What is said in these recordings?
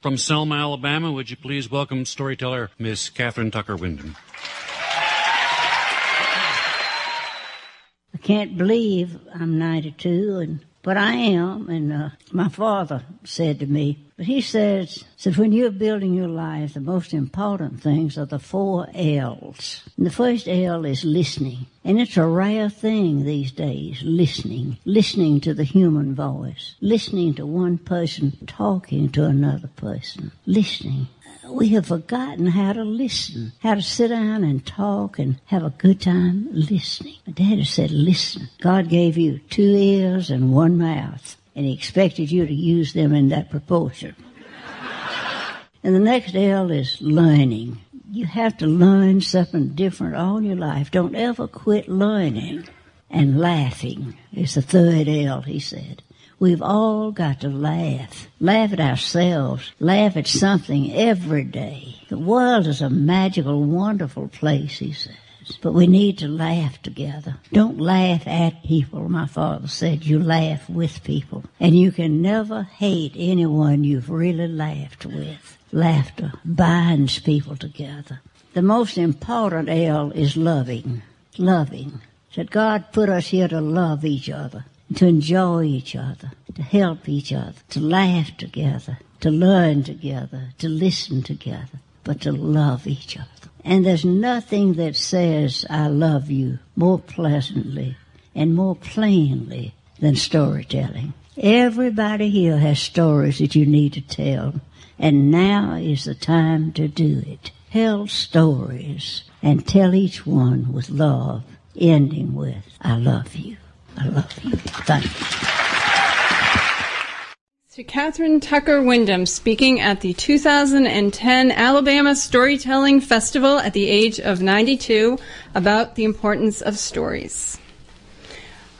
From Selma, Alabama, would you please welcome storyteller Miss Kathryn Tucker Windham? I can't believe I'm 92, and but I am. And uh, my father said to me, but he says, said when you're building your life, the most important things are the four L's. And the first L is listening. And it's a rare thing these days, listening. Listening to the human voice. Listening to one person talking to another person. Listening we have forgotten how to listen, how to sit down and talk and have a good time listening. My daddy said, listen. God gave you two ears and one mouth, and he expected you to use them in that proportion. and the next L is learning. You have to learn something different all your life. Don't ever quit learning. And laughing is the third L, he said. We've all got to laugh. Laugh at ourselves. Laugh at something every day. The world is a magical, wonderful place, he says. But we need to laugh together. Don't laugh at people, my father said. You laugh with people. And you can never hate anyone you've really laughed with. Laughter binds people together. The most important L is loving. Loving. That God put us here to love each other to enjoy each other, to help each other, to laugh together, to learn together, to listen together, but to love each other. And there's nothing that says I love you more pleasantly and more plainly than storytelling. Everybody here has stories that you need to tell, and now is the time to do it. Tell stories and tell each one with love, ending with, I love you. Thank. To Kathryn Tucker Windham speaking at the 2010 Alabama Storytelling Festival at the age of 92 about the importance of stories.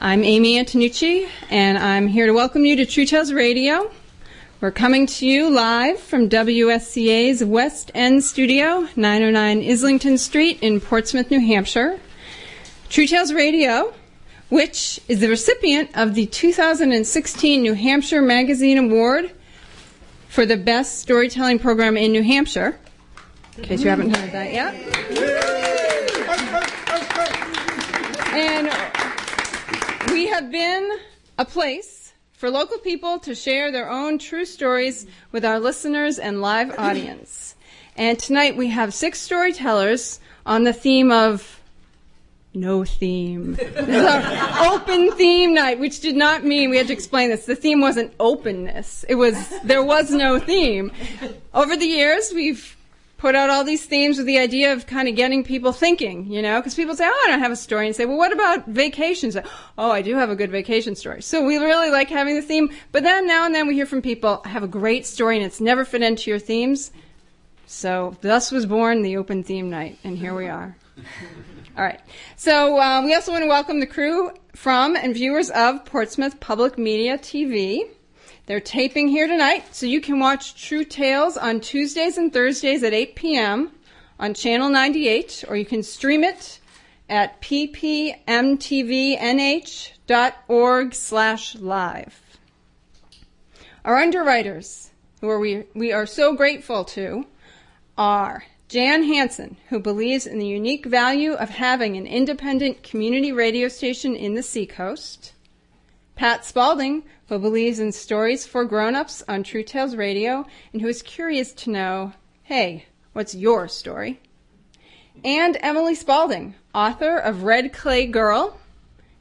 I'm Amy Antonucci, and I'm here to welcome you to True Tales Radio. We're coming to you live from WSCA's West End studio, 909 Islington Street in Portsmouth, New Hampshire. True Tales Radio which is the recipient of the 2016 New Hampshire Magazine Award for the best storytelling program in New Hampshire. In case you haven't heard that yet. And we have been a place for local people to share their own true stories with our listeners and live audience. And tonight we have six storytellers on the theme of no theme. Open theme night, which did not mean we had to explain this. The theme wasn't openness. It was there was no theme. Over the years, we've put out all these themes with the idea of kind of getting people thinking, you know, because people say, "Oh, I don't have a story," and say, "Well, what about vacations?" Oh, I do have a good vacation story. So we really like having the theme. But then now and then we hear from people, "I have a great story, and it's never fit into your themes." So thus was born the open theme night, and here we are. All right. So uh, we also want to welcome the crew from and viewers of Portsmouth Public Media TV. They're taping here tonight, so you can watch True Tales on Tuesdays and Thursdays at 8 p.m. on Channel 98, or you can stream it at ppmtvnh.org slash live. Our underwriters, who are we, we are so grateful to, are Jan Hansen, who believes in the unique value of having an independent community radio station in the Seacoast. Pat Spalding, who believes in stories for grown-ups on True Tales Radio and who is curious to know, hey, what's your story? And Emily Spalding, author of Red Clay Girl,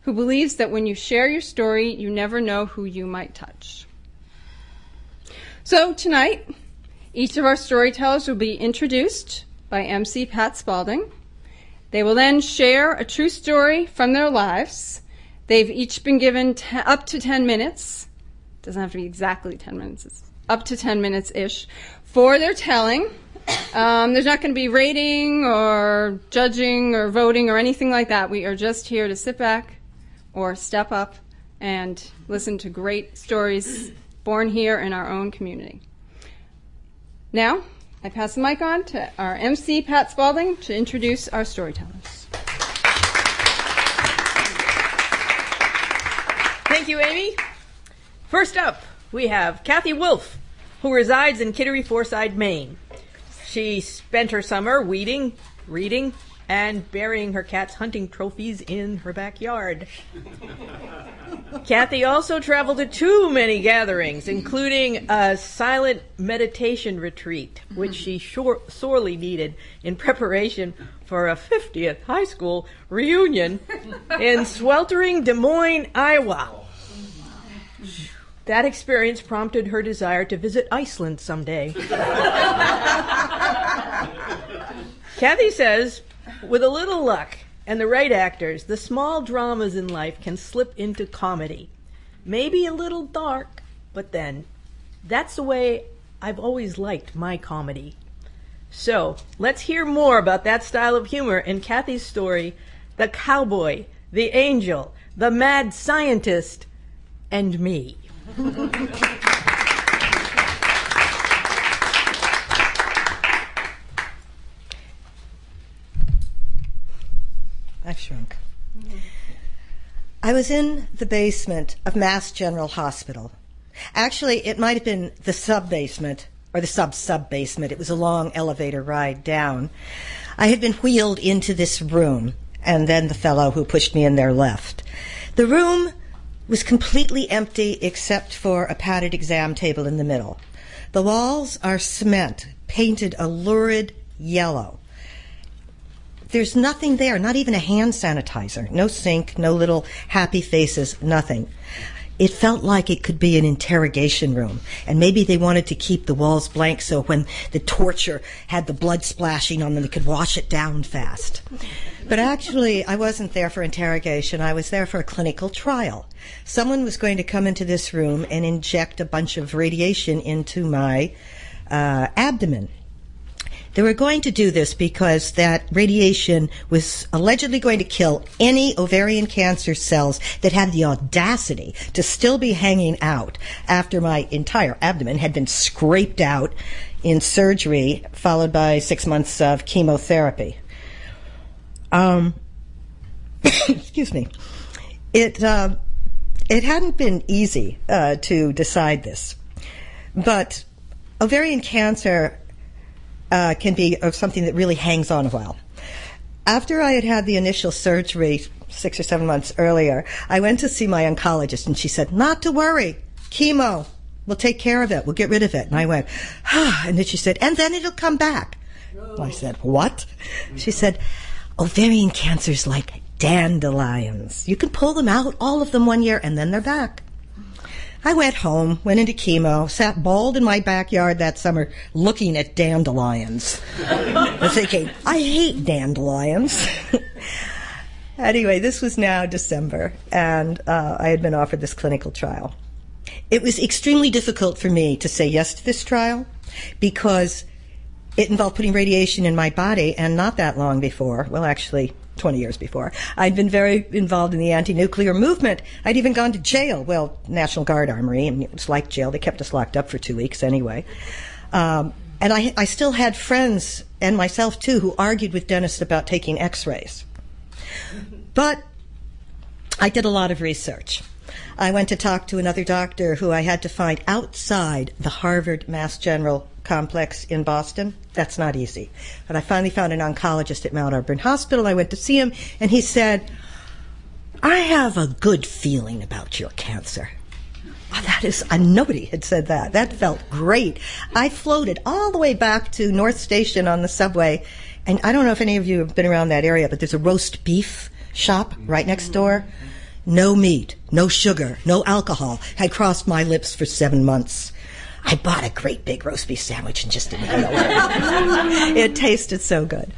who believes that when you share your story, you never know who you might touch. So tonight, each of our storytellers will be introduced by MC Pat Spalding. They will then share a true story from their lives. They've each been given t- up to 10 minutes. Doesn't have to be exactly 10 minutes, it's up to 10 minutes ish for their telling. Um, there's not going to be rating or judging or voting or anything like that. We are just here to sit back or step up and listen to great stories born here in our own community. Now, I pass the mic on to our MC, Pat Spalding, to introduce our storytellers. Thank you, Amy. First up, we have Kathy Wolf, who resides in Kittery Foreside, Maine. She spent her summer weeding, reading, and burying her cat's hunting trophies in her backyard. Kathy also traveled to too many gatherings, including a silent meditation retreat, which she sorely needed in preparation for a 50th high school reunion in sweltering Des Moines, Iowa. That experience prompted her desire to visit Iceland someday. Kathy says, with a little luck and the right actors, the small dramas in life can slip into comedy. Maybe a little dark, but then that's the way I've always liked my comedy. So let's hear more about that style of humor in Kathy's story The Cowboy, the Angel, the Mad Scientist, and Me. I shrunk. I was in the basement of Mass General Hospital. Actually, it might have been the sub basement or the sub sub basement. It was a long elevator ride down. I had been wheeled into this room, and then the fellow who pushed me in there left. The room was completely empty except for a padded exam table in the middle. The walls are cement, painted a lurid yellow. There's nothing there, not even a hand sanitizer, no sink, no little happy faces, nothing. It felt like it could be an interrogation room, and maybe they wanted to keep the walls blank so when the torture had the blood splashing on them, they could wash it down fast. But actually, I wasn't there for interrogation. I was there for a clinical trial. Someone was going to come into this room and inject a bunch of radiation into my uh, abdomen. They were going to do this because that radiation was allegedly going to kill any ovarian cancer cells that had the audacity to still be hanging out after my entire abdomen had been scraped out in surgery, followed by six months of chemotherapy. Um, excuse me. It uh, it hadn't been easy uh, to decide this, but ovarian cancer uh, can be of something that really hangs on a while. After I had had the initial surgery six or seven months earlier, I went to see my oncologist, and she said, "Not to worry, chemo. We'll take care of it. We'll get rid of it." And I went, ah, and then she said, "And then it'll come back." I said, "What?" She said, "Ovarian cancer's like dandelions. You can pull them out, all of them one year, and then they're back." I went home, went into chemo, sat bald in my backyard that summer looking at dandelions. thinking, I hate dandelions. anyway, this was now December, and uh, I had been offered this clinical trial. It was extremely difficult for me to say yes to this trial because it involved putting radiation in my body, and not that long before, well, actually, 20 years before. I'd been very involved in the anti-nuclear movement. I'd even gone to jail. Well, National Guard Armory, and it was like jail. They kept us locked up for two weeks anyway. Um, and I, I still had friends, and myself too, who argued with dentists about taking x-rays. But I did a lot of research. I went to talk to another doctor who I had to find outside the Harvard Mass General complex in Boston. That's not easy. But I finally found an oncologist at Mount Auburn Hospital. I went to see him, and he said, I have a good feeling about your cancer. Oh, that is, uh, nobody had said that. That felt great. I floated all the way back to North Station on the subway, and I don't know if any of you have been around that area, but there's a roast beef shop right next door. No meat, no sugar, no alcohol had crossed my lips for seven months. I bought a great big roast beef sandwich and just didn't it. it tasted so good.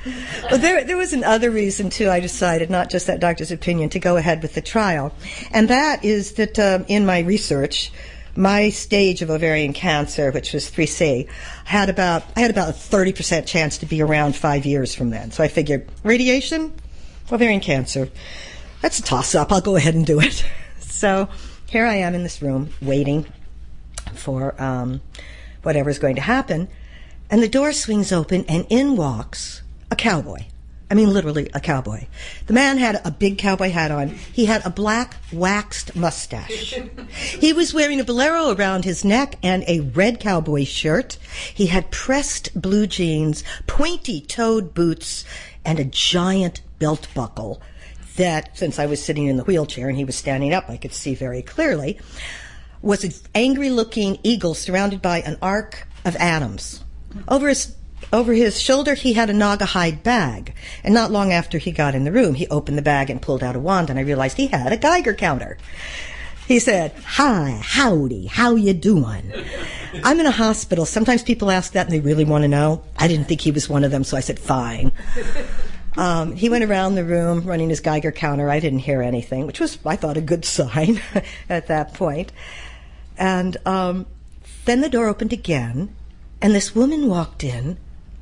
But there, there was another reason too. I decided, not just that doctor's opinion, to go ahead with the trial, and that is that um, in my research, my stage of ovarian cancer, which was 3C, had about I had about a 30% chance to be around five years from then. So I figured radiation, ovarian cancer, that's a toss up. I'll go ahead and do it. So here I am in this room waiting for um, whatever's going to happen. And the door swings open, and in walks a cowboy. I mean, literally a cowboy. The man had a big cowboy hat on. He had a black waxed mustache. he was wearing a bolero around his neck and a red cowboy shirt. He had pressed blue jeans, pointy toed boots, and a giant belt buckle that, since I was sitting in the wheelchair and he was standing up, I could see very clearly, was an angry looking eagle surrounded by an arc of atoms. Over his over his shoulder, he had a Naugahyde bag. And not long after he got in the room, he opened the bag and pulled out a wand, and I realized he had a Geiger counter. He said, "Hi, howdy, how you doing?" I'm in a hospital. Sometimes people ask that and they really want to know. I didn't think he was one of them, so I said, "Fine." Um, he went around the room running his Geiger counter. I didn't hear anything, which was, I thought, a good sign at that point. And um, then the door opened again, and this woman walked in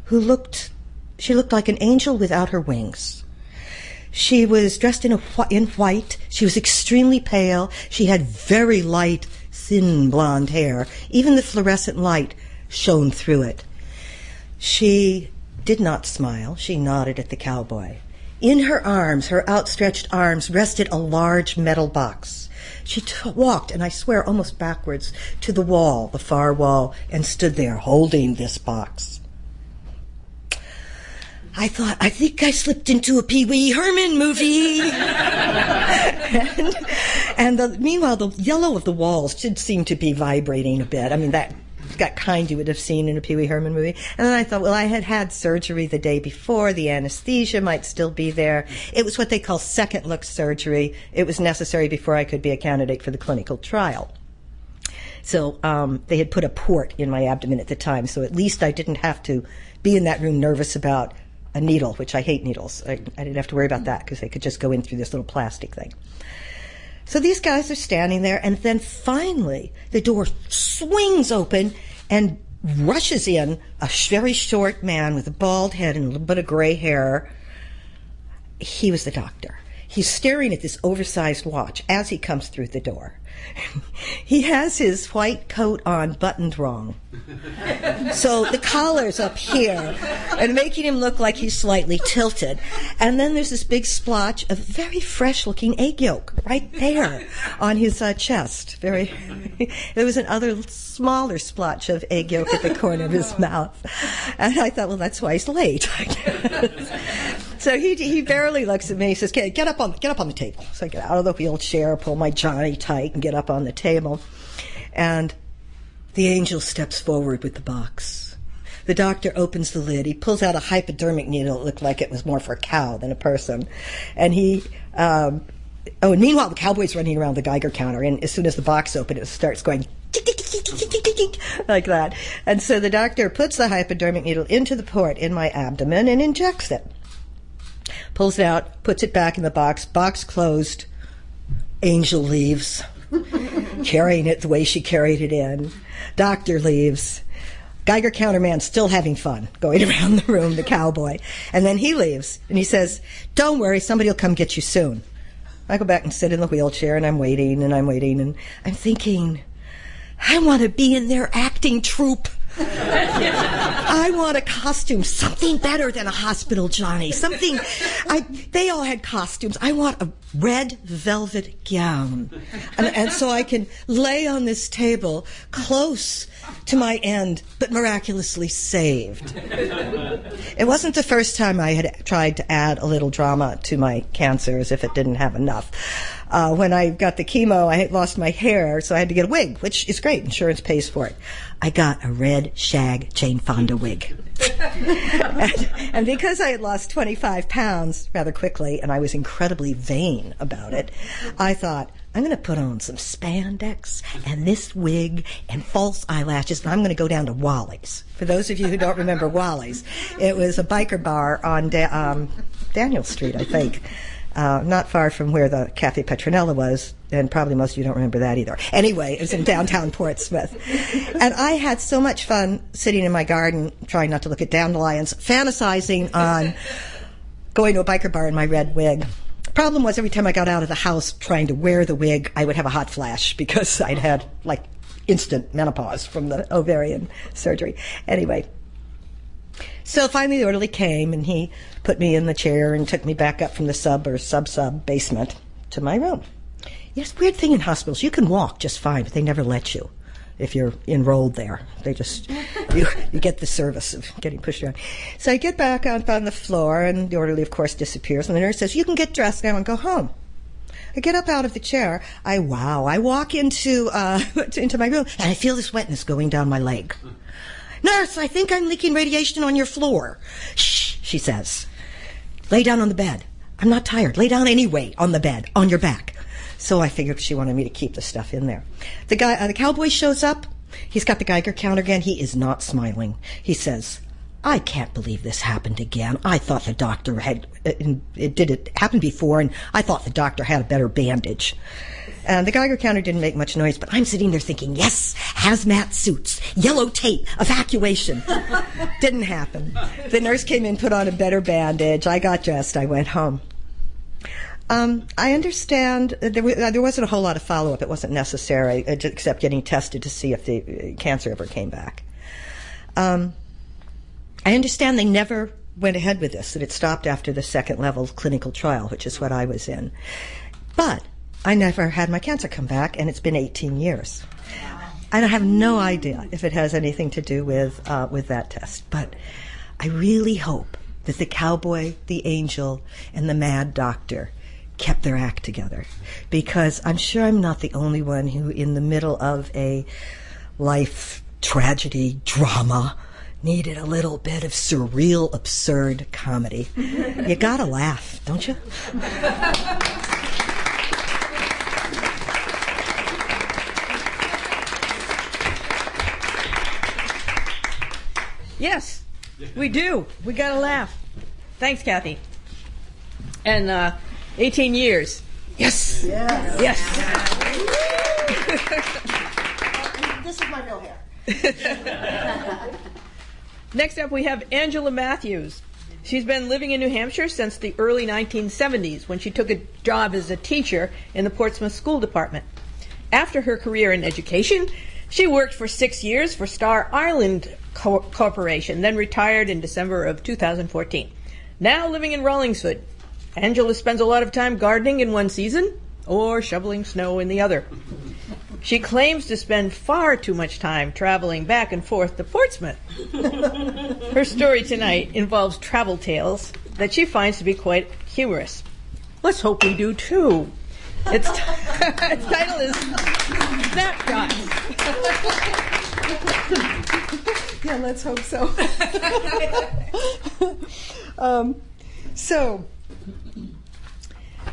who looked, she looked like an angel without her wings. She was dressed in, a, in white. She was extremely pale. She had very light, thin blonde hair. Even the fluorescent light shone through it. She did not smile. She nodded at the cowboy. In her arms, her outstretched arms, rested a large metal box. She t- walked, and I swear almost backwards, to the wall, the far wall, and stood there holding this box. I thought, I think I slipped into a Pee Wee Herman movie. and, and the, meanwhile, the yellow of the walls did seem to be vibrating a bit. I mean, that got kind you would have seen in a Pee Wee Herman movie. And then I thought, well, I had had surgery the day before. The anesthesia might still be there. It was what they call second look surgery. It was necessary before I could be a candidate for the clinical trial. So um, they had put a port in my abdomen at the time, so at least I didn't have to be in that room nervous about a needle, which I hate needles. I, I didn't have to worry about that because they could just go in through this little plastic thing. So these guys are standing there, and then finally the door swings open and rushes in a very short man with a bald head and a little bit of gray hair. He was the doctor. He's staring at this oversized watch as he comes through the door. He has his white coat on buttoned wrong. so the collar's up here and making him look like he's slightly tilted. And then there's this big splotch of very fresh looking egg yolk right there on his uh, chest. Very, there was another smaller splotch of egg yolk at the corner of his mouth. And I thought, well, that's why he's late. So he he barely looks at me. He says, "Get get up on get up on the table." So I get out of the wheelchair, pull my Johnny tight, and get up on the table. And the angel steps forward with the box. The doctor opens the lid. He pulls out a hypodermic needle. It looked like it was more for a cow than a person. And he, um, oh, and meanwhile, the cowboy's running around the Geiger counter. And as soon as the box opens, it starts going like that. And so the doctor puts the hypodermic needle into the port in my abdomen and injects it pulls it out, puts it back in the box, box closed. Angel leaves, carrying it the way she carried it in. Doctor leaves. Geiger counterman still having fun going around the room, the cowboy. And then he leaves and he says, Don't worry, somebody will come get you soon. I go back and sit in the wheelchair and I'm waiting and I'm waiting and I'm thinking, I want to be in their acting troupe. I want a costume, something better than a hospital Johnny. Something. I. They all had costumes. I want a red velvet gown, and, and so I can lay on this table close to my end, but miraculously saved. It wasn't the first time I had tried to add a little drama to my cancer, as if it didn't have enough. Uh, when I got the chemo, I lost my hair, so I had to get a wig, which is great. Insurance pays for it. I got a red shag Jane Fonda wig. and, and, because I had lost 25 pounds rather quickly, and I was incredibly vain about it, I thought, I'm going to put on some spandex and this wig and false eyelashes, and I'm going to go down to Wally's. For those of you who don't remember Wally's, it was a biker bar on da- um, Daniel Street, I think uh, not far from where the Cafe Petronella was, and probably most of you don't remember that either. Anyway, it was in downtown Portsmouth. And I had so much fun sitting in my garden, trying not to look at dandelions, fantasizing on going to a biker bar in my red wig. Problem was, every time I got out of the house trying to wear the wig, I would have a hot flash because I'd had like instant menopause from the ovarian surgery. Anyway, So finally, the orderly came and he put me in the chair and took me back up from the sub or sub sub basement to my room. Yes, weird thing in hospitals. You can walk just fine, but they never let you if you're enrolled there. They just you, you get the service of getting pushed around. So I get back up on the floor, and the orderly, of course, disappears. And the nurse says, "You can get dressed now and go home." I get up out of the chair. I wow. I walk into uh, into my room, and I feel this wetness going down my leg. Nurse, I think I'm leaking radiation on your floor. Shh, she says. Lay down on the bed. I'm not tired. Lay down anyway on the bed, on your back. So I figured she wanted me to keep the stuff in there. The guy, uh, the cowboy shows up. He's got the Geiger counter again. He is not smiling. He says, I can't believe this happened again. I thought the doctor had, uh, it did it happen before, and I thought the doctor had a better bandage. And the Geiger counter didn't make much noise, but I'm sitting there thinking, yes, hazmat suits, yellow tape, evacuation. didn't happen. The nurse came in, put on a better bandage. I got dressed. I went home. Um, I understand there, w- there wasn't a whole lot of follow up. It wasn't necessary, uh, except getting tested to see if the uh, cancer ever came back. Um, I understand they never went ahead with this, that it stopped after the second level clinical trial, which is what I was in. But I never had my cancer come back, and it's been 18 years. I have no idea if it has anything to do with uh, with that test. But I really hope that the cowboy, the angel, and the mad doctor kept their act together, because I'm sure I'm not the only one who, in the middle of a life tragedy drama, needed a little bit of surreal, absurd comedy. you gotta laugh, don't you? Yes, we do. We got to laugh. Thanks, Kathy. And uh, 18 years. Yes. Yes. yes. this is my real hair. Next up, we have Angela Matthews. She's been living in New Hampshire since the early 1970s when she took a job as a teacher in the Portsmouth School Department. After her career in education, she worked for six years for Star Island Co- Corporation, then retired in December of 2014. Now living in Rollinsford, Angela spends a lot of time gardening in one season or shoveling snow in the other. She claims to spend far too much time traveling back and forth to Portsmouth. Her story tonight involves travel tales that she finds to be quite humorous. Let's hope we do too. Its, its title is Snapshots. yeah, let's hope so. um, so,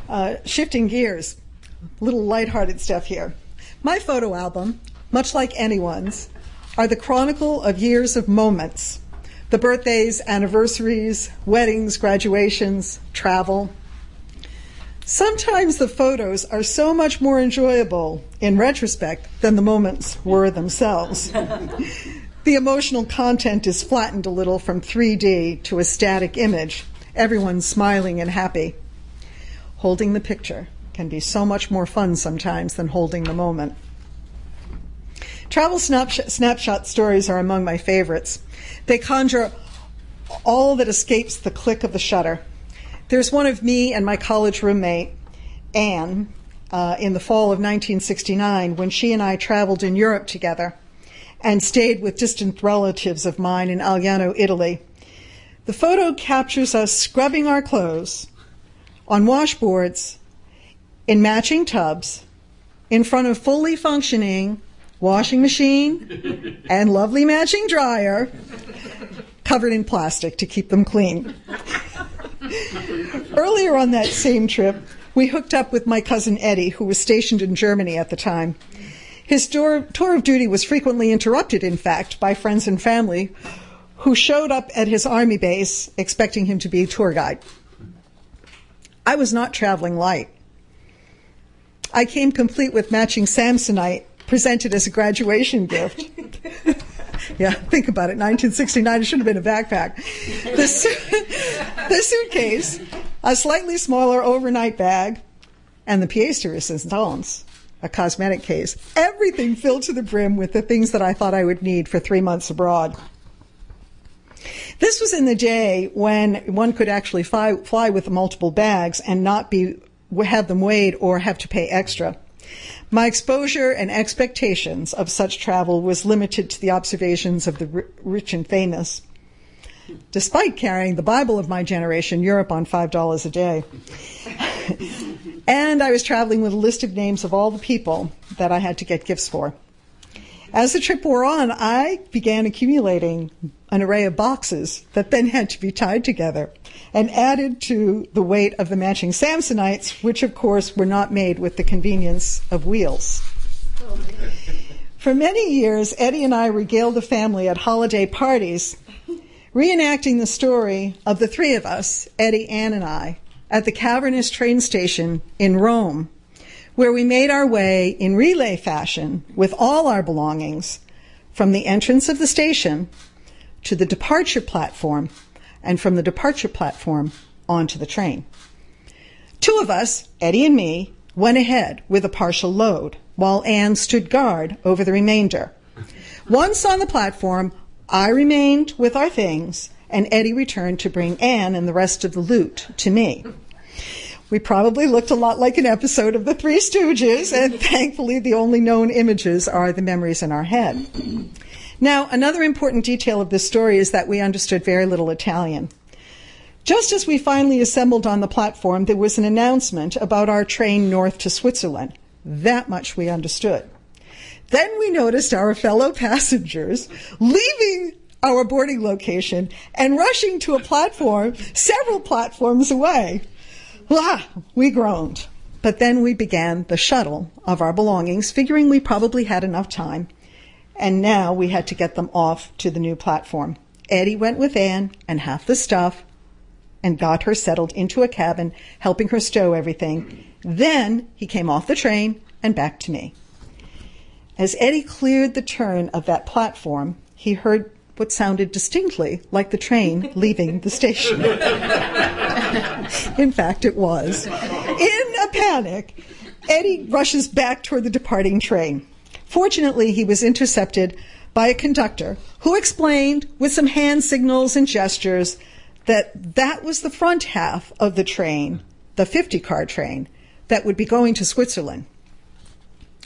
uh, shifting gears, a little lighthearted stuff here. My photo album, much like anyone's, are the chronicle of years of moments the birthdays, anniversaries, weddings, graduations, travel. Sometimes the photos are so much more enjoyable in retrospect than the moments were themselves. the emotional content is flattened a little from 3D to a static image. Everyone's smiling and happy. Holding the picture can be so much more fun sometimes than holding the moment. Travel snapshot, snapshot stories are among my favorites. They conjure all that escapes the click of the shutter. There's one of me and my college roommate, Anne, uh, in the fall of 1969 when she and I traveled in Europe together and stayed with distant relatives of mine in Agliano, Italy. The photo captures us scrubbing our clothes on washboards in matching tubs in front of fully functioning washing machine and lovely matching dryer covered in plastic to keep them clean. Earlier on that same trip, we hooked up with my cousin Eddie, who was stationed in Germany at the time. His tour, tour of duty was frequently interrupted, in fact, by friends and family who showed up at his army base expecting him to be a tour guide. I was not traveling light. I came complete with matching Samsonite presented as a graduation gift. yeah, think about it. 1969, it shouldn't have been a backpack. The, su- the suitcase, a slightly smaller overnight bag, and the pièce de resistance, a cosmetic case. Everything filled to the brim with the things that I thought I would need for three months abroad. This was in the day when one could actually fly, fly with multiple bags and not be have them weighed or have to pay extra. My exposure and expectations of such travel was limited to the observations of the rich and famous. Despite carrying the Bible of my generation, Europe, on $5 a day. and I was traveling with a list of names of all the people that I had to get gifts for. As the trip wore on, I began accumulating an array of boxes that then had to be tied together and added to the weight of the matching Samsonites, which of course were not made with the convenience of wheels. For many years, Eddie and I regaled the family at holiday parties, reenacting the story of the three of us, Eddie, Ann, and I, at the cavernous train station in Rome where we made our way in relay fashion with all our belongings from the entrance of the station to the departure platform and from the departure platform onto the train. Two of us, Eddie and me, went ahead with a partial load while Anne stood guard over the remainder. Once on the platform, I remained with our things and Eddie returned to bring Anne and the rest of the loot to me. We probably looked a lot like an episode of The Three Stooges, and thankfully the only known images are the memories in our head. Now, another important detail of this story is that we understood very little Italian. Just as we finally assembled on the platform, there was an announcement about our train north to Switzerland. That much we understood. Then we noticed our fellow passengers leaving our boarding location and rushing to a platform several platforms away. Ah, we groaned. But then we began the shuttle of our belongings, figuring we probably had enough time. And now we had to get them off to the new platform. Eddie went with Anne and half the stuff and got her settled into a cabin, helping her stow everything. Then he came off the train and back to me. As Eddie cleared the turn of that platform, he heard what sounded distinctly like the train leaving the station. In fact, it was. In a panic, Eddie rushes back toward the departing train. Fortunately, he was intercepted by a conductor who explained with some hand signals and gestures that that was the front half of the train, the 50 car train, that would be going to Switzerland.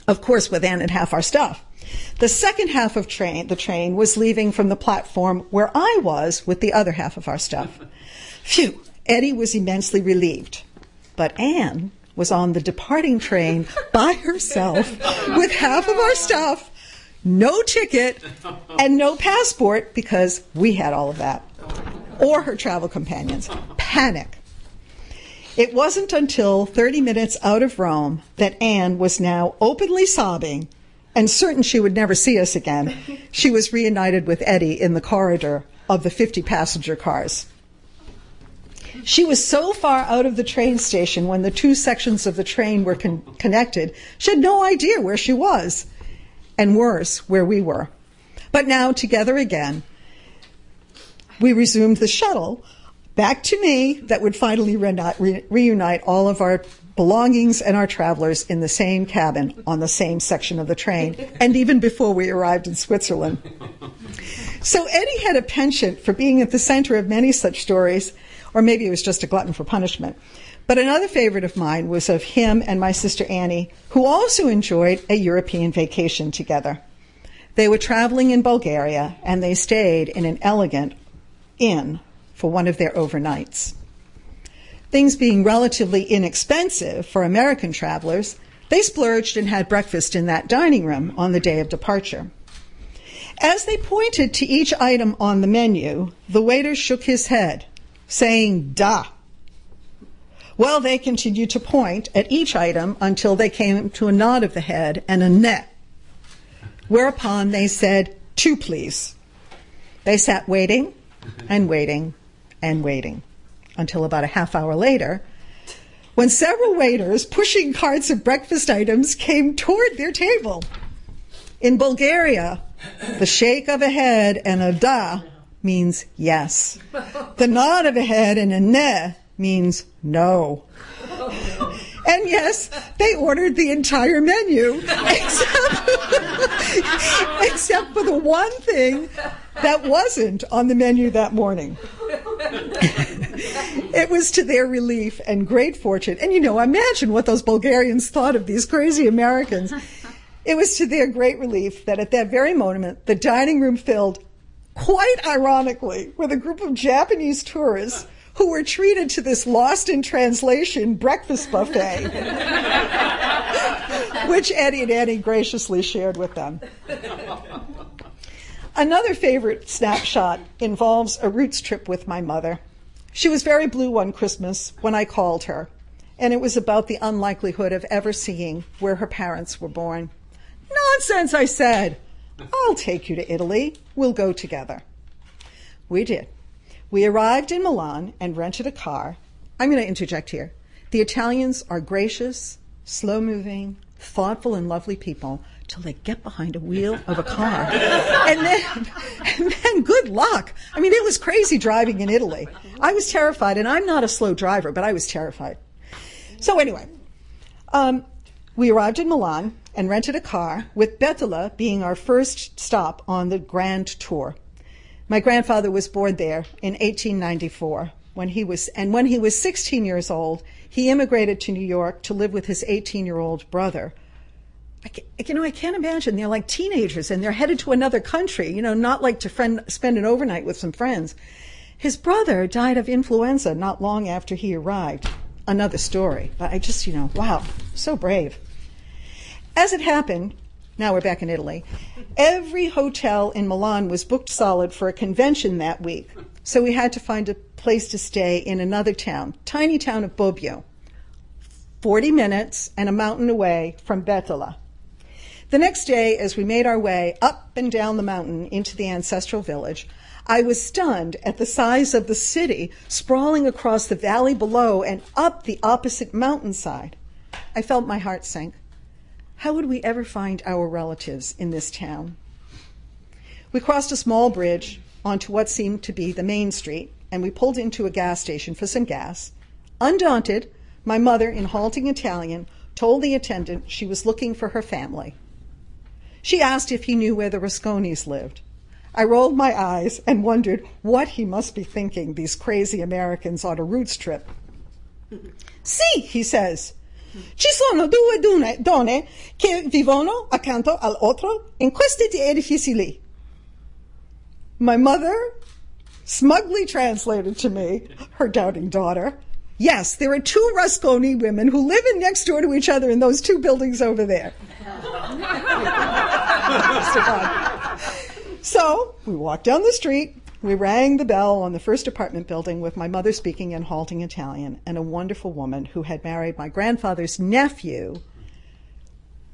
Of course, with Anne and half our stuff. The second half of train, the train was leaving from the platform where I was with the other half of our stuff. Phew, Eddie was immensely relieved. But Anne was on the departing train by herself with half of our stuff, no ticket, and no passport because we had all of that. Or her travel companions. Panic. It wasn't until 30 minutes out of Rome that Anne was now openly sobbing and certain she would never see us again, she was reunited with Eddie in the corridor of the 50 passenger cars. She was so far out of the train station when the two sections of the train were con- connected, she had no idea where she was, and worse, where we were. But now, together again, we resumed the shuttle back to me that would finally re- reunite all of our belongings and our travelers in the same cabin on the same section of the train, and even before we arrived in Switzerland. So Eddie had a penchant for being at the center of many such stories, or maybe it was just a glutton for punishment. But another favorite of mine was of him and my sister Annie, who also enjoyed a European vacation together. They were traveling in Bulgaria and they stayed in an elegant inn for one of their overnights. Things being relatively inexpensive for American travelers, they splurged and had breakfast in that dining room on the day of departure. As they pointed to each item on the menu, the waiter shook his head, saying, Da. Well, they continued to point at each item until they came to a nod of the head and a net, Whereupon they said, Two, please. They sat waiting and waiting and waiting until about a half hour later, when several waiters pushing carts of breakfast items came toward their table. In Bulgaria, the shake of a head and a da means yes. The nod of a head and a ne means no. And yes, they ordered the entire menu, except, except for the one thing that wasn't on the menu that morning. it was to their relief and great fortune. And you know, imagine what those Bulgarians thought of these crazy Americans. It was to their great relief that at that very moment, the dining room filled, quite ironically, with a group of Japanese tourists who were treated to this lost in translation breakfast buffet, which Eddie and Annie graciously shared with them. Another favorite snapshot involves a roots trip with my mother. She was very blue one Christmas when I called her, and it was about the unlikelihood of ever seeing where her parents were born. Nonsense, I said. I'll take you to Italy. We'll go together. We did. We arrived in Milan and rented a car. I'm going to interject here. The Italians are gracious, slow moving, thoughtful, and lovely people till they get behind a wheel of a car. and then, and then good luck. I mean, it was crazy driving in Italy. I was terrified, and I'm not a slow driver, but I was terrified. So anyway, um, we arrived in Milan and rented a car, with Bettola being our first stop on the grand tour. My grandfather was born there in 1894 when he was, and when he was 16 years old, he immigrated to New York to live with his 18 year old brother. I, you know, I can't imagine they're like teenagers and they're headed to another country, you know, not like to friend, spend an overnight with some friends. His brother died of influenza not long after he arrived. Another story, but I just, you know, wow, so brave. As it happened, now we're back in Italy, every hotel in Milan was booked solid for a convention that week. So we had to find a place to stay in another town, tiny town of Bobbio, 40 minutes and a mountain away from Bettola. The next day, as we made our way up and down the mountain into the ancestral village, I was stunned at the size of the city sprawling across the valley below and up the opposite mountainside. I felt my heart sink. How would we ever find our relatives in this town? We crossed a small bridge onto what seemed to be the main street, and we pulled into a gas station for some gas. Undaunted, my mother, in halting Italian, told the attendant she was looking for her family. She asked if he knew where the Rusconis lived. I rolled my eyes and wondered what he must be thinking, these crazy Americans on a roots trip. Sì, he says. Ci sono due donne che vivono accanto all'altro in questi edifici lì. My mother smugly translated to me, her doubting daughter, yes, there are two Rusconi women who live in next door to each other in those two buildings over there. so we walked down the street. We rang the bell on the first apartment building with my mother speaking in halting Italian and a wonderful woman who had married my grandfather's nephew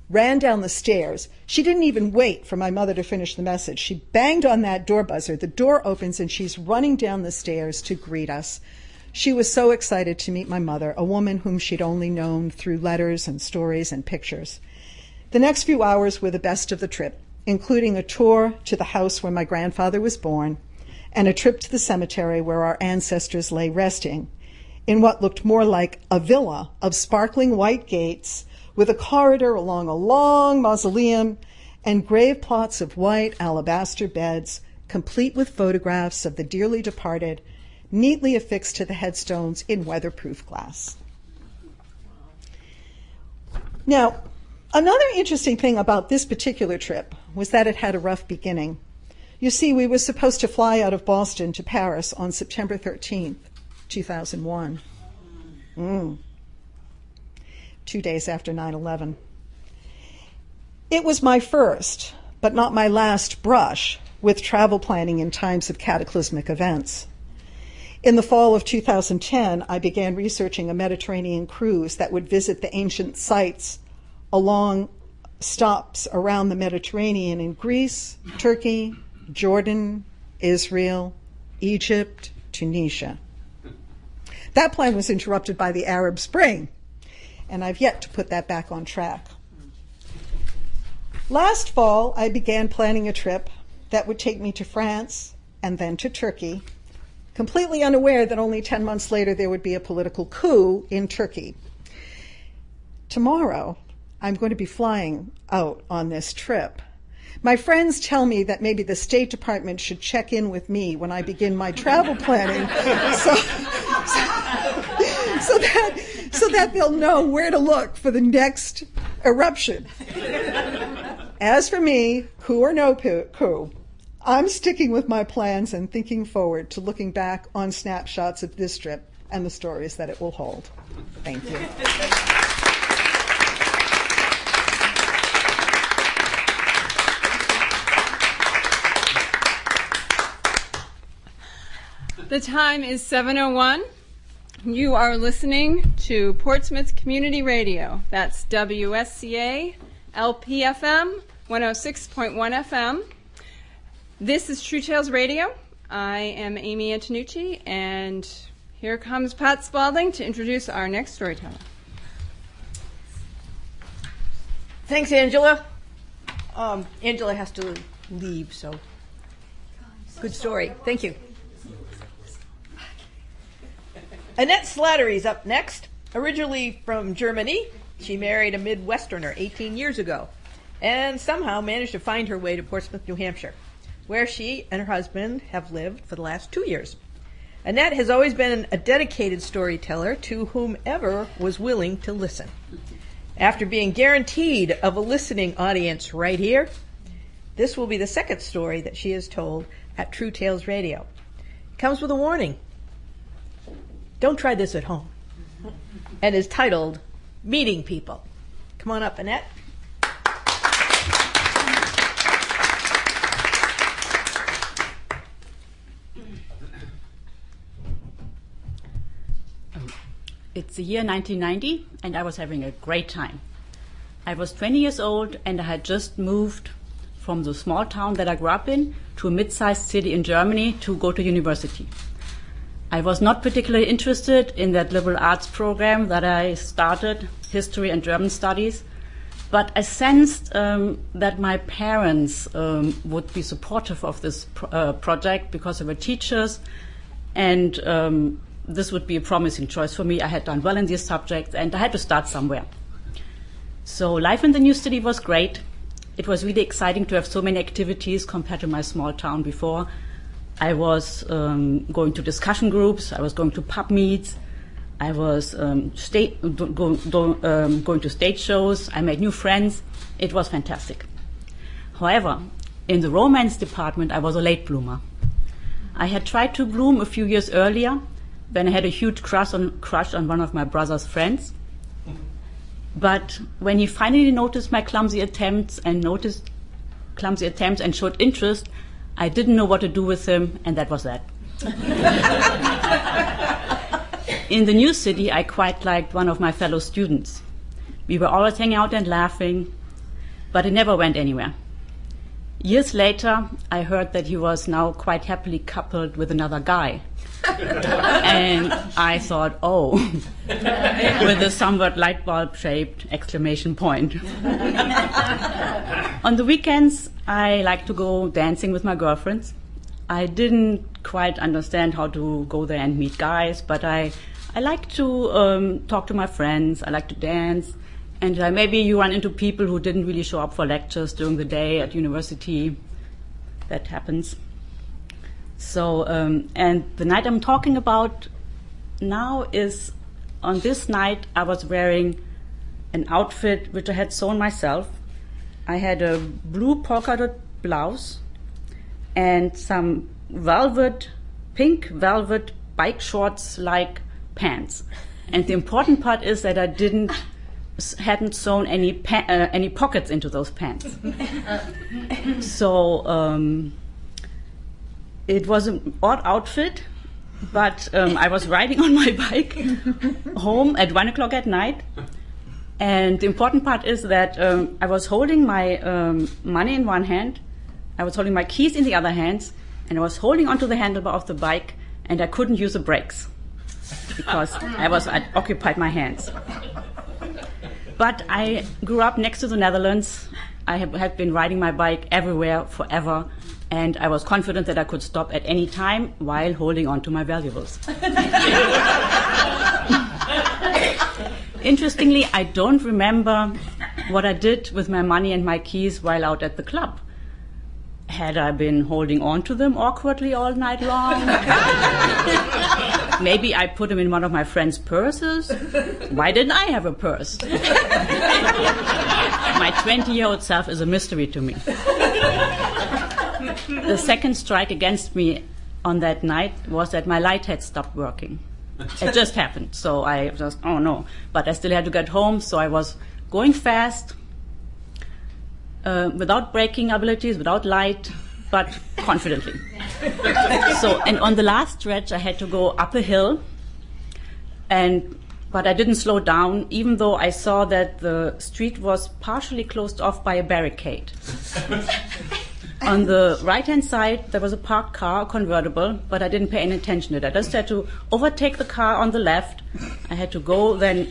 ran down the stairs. She didn't even wait for my mother to finish the message. She banged on that door buzzer. The door opens and she's running down the stairs to greet us. She was so excited to meet my mother, a woman whom she'd only known through letters and stories and pictures. The next few hours were the best of the trip, including a tour to the house where my grandfather was born and a trip to the cemetery where our ancestors lay resting in what looked more like a villa of sparkling white gates with a corridor along a long mausoleum and grave plots of white alabaster beds, complete with photographs of the dearly departed, neatly affixed to the headstones in weatherproof glass. Now, Another interesting thing about this particular trip was that it had a rough beginning. You see, we were supposed to fly out of Boston to Paris on September 13th, 2001. Mm. Two days after 9 11. It was my first, but not my last, brush with travel planning in times of cataclysmic events. In the fall of 2010, I began researching a Mediterranean cruise that would visit the ancient sites along stops around the Mediterranean in Greece, Turkey, Jordan, Israel, Egypt, Tunisia. That plan was interrupted by the Arab Spring, and I've yet to put that back on track. Last fall, I began planning a trip that would take me to France and then to Turkey, completely unaware that only 10 months later there would be a political coup in Turkey. Tomorrow, I'm going to be flying out on this trip. My friends tell me that maybe the State Department should check in with me when I begin my travel planning, so, so, so that so that they'll know where to look for the next eruption. As for me, coup or no coup, I'm sticking with my plans and thinking forward to looking back on snapshots of this trip and the stories that it will hold. Thank you. The time is 7:01. You are listening to Portsmouth Community Radio. That's WSCA LPFM 106.1 FM. This is True Tales Radio. I am Amy Antonucci, and here comes Pat Spalding to introduce our next storyteller. Thanks, Angela. Um, Angela has to leave, so good story. Thank you. Annette Slattery's up next. Originally from Germany, she married a Midwesterner 18 years ago and somehow managed to find her way to Portsmouth, New Hampshire, where she and her husband have lived for the last two years. Annette has always been a dedicated storyteller to whomever was willing to listen. After being guaranteed of a listening audience right here, this will be the second story that she has told at True Tales Radio. It comes with a warning don't try this at home. And is titled Meeting People. Come on up, Annette. It's the year 1990, and I was having a great time. I was 20 years old, and I had just moved from the small town that I grew up in to a mid sized city in Germany to go to university. I was not particularly interested in that liberal arts program that I started, history and German studies, but I sensed um, that my parents um, would be supportive of this pro- uh, project because they were teachers, and um, this would be a promising choice for me. I had done well in these subjects, and I had to start somewhere. So life in the new city was great. It was really exciting to have so many activities compared to my small town before. I was um, going to discussion groups. I was going to pub meets. I was um, state, go, um, going to stage shows. I made new friends. It was fantastic. However, in the romance department, I was a late bloomer. I had tried to bloom a few years earlier when I had a huge crush on, crush on one of my brother's friends. But when he finally noticed my clumsy attempts and noticed clumsy attempts and showed interest, I didn't know what to do with him, and that was that. In the new city, I quite liked one of my fellow students. We were always hanging out and laughing, but it never went anywhere. Years later, I heard that he was now quite happily coupled with another guy. And I thought, oh, with a somewhat light bulb shaped exclamation point. On the weekends, I like to go dancing with my girlfriends. I didn't quite understand how to go there and meet guys, but I, I like to um, talk to my friends. I like to dance. And uh, maybe you run into people who didn't really show up for lectures during the day at university. That happens. So, um, and the night I'm talking about now is on this night I was wearing an outfit which I had sewn myself. I had a blue polka dot blouse and some velvet, pink velvet bike shorts like pants. And the important part is that I didn't hadn't sewn any pa- uh, any pockets into those pants. so um, it was an odd outfit, but um, I was riding on my bike home at one o'clock at night. And the important part is that um, I was holding my um, money in one hand, I was holding my keys in the other hand, and I was holding onto the handlebar of the bike, and I couldn't use the brakes because I was I occupied my hands. But I grew up next to the Netherlands. I have, have been riding my bike everywhere forever, and I was confident that I could stop at any time while holding on to my valuables. Interestingly, I don't remember what I did with my money and my keys while out at the club. Had I been holding on to them awkwardly all night long? Maybe I put them in one of my friend's purses. Why didn't I have a purse? my 20 year old self is a mystery to me. The second strike against me on that night was that my light had stopped working. It just happened. So I just, oh no. But I still had to get home, so I was going fast, uh, without braking abilities, without light, but confidently. so, and on the last stretch, I had to go up a hill, and but I didn't slow down, even though I saw that the street was partially closed off by a barricade. on the right hand side, there was a parked car, a convertible, but I didn't pay any attention to it. I just had to overtake the car on the left. I had to go then,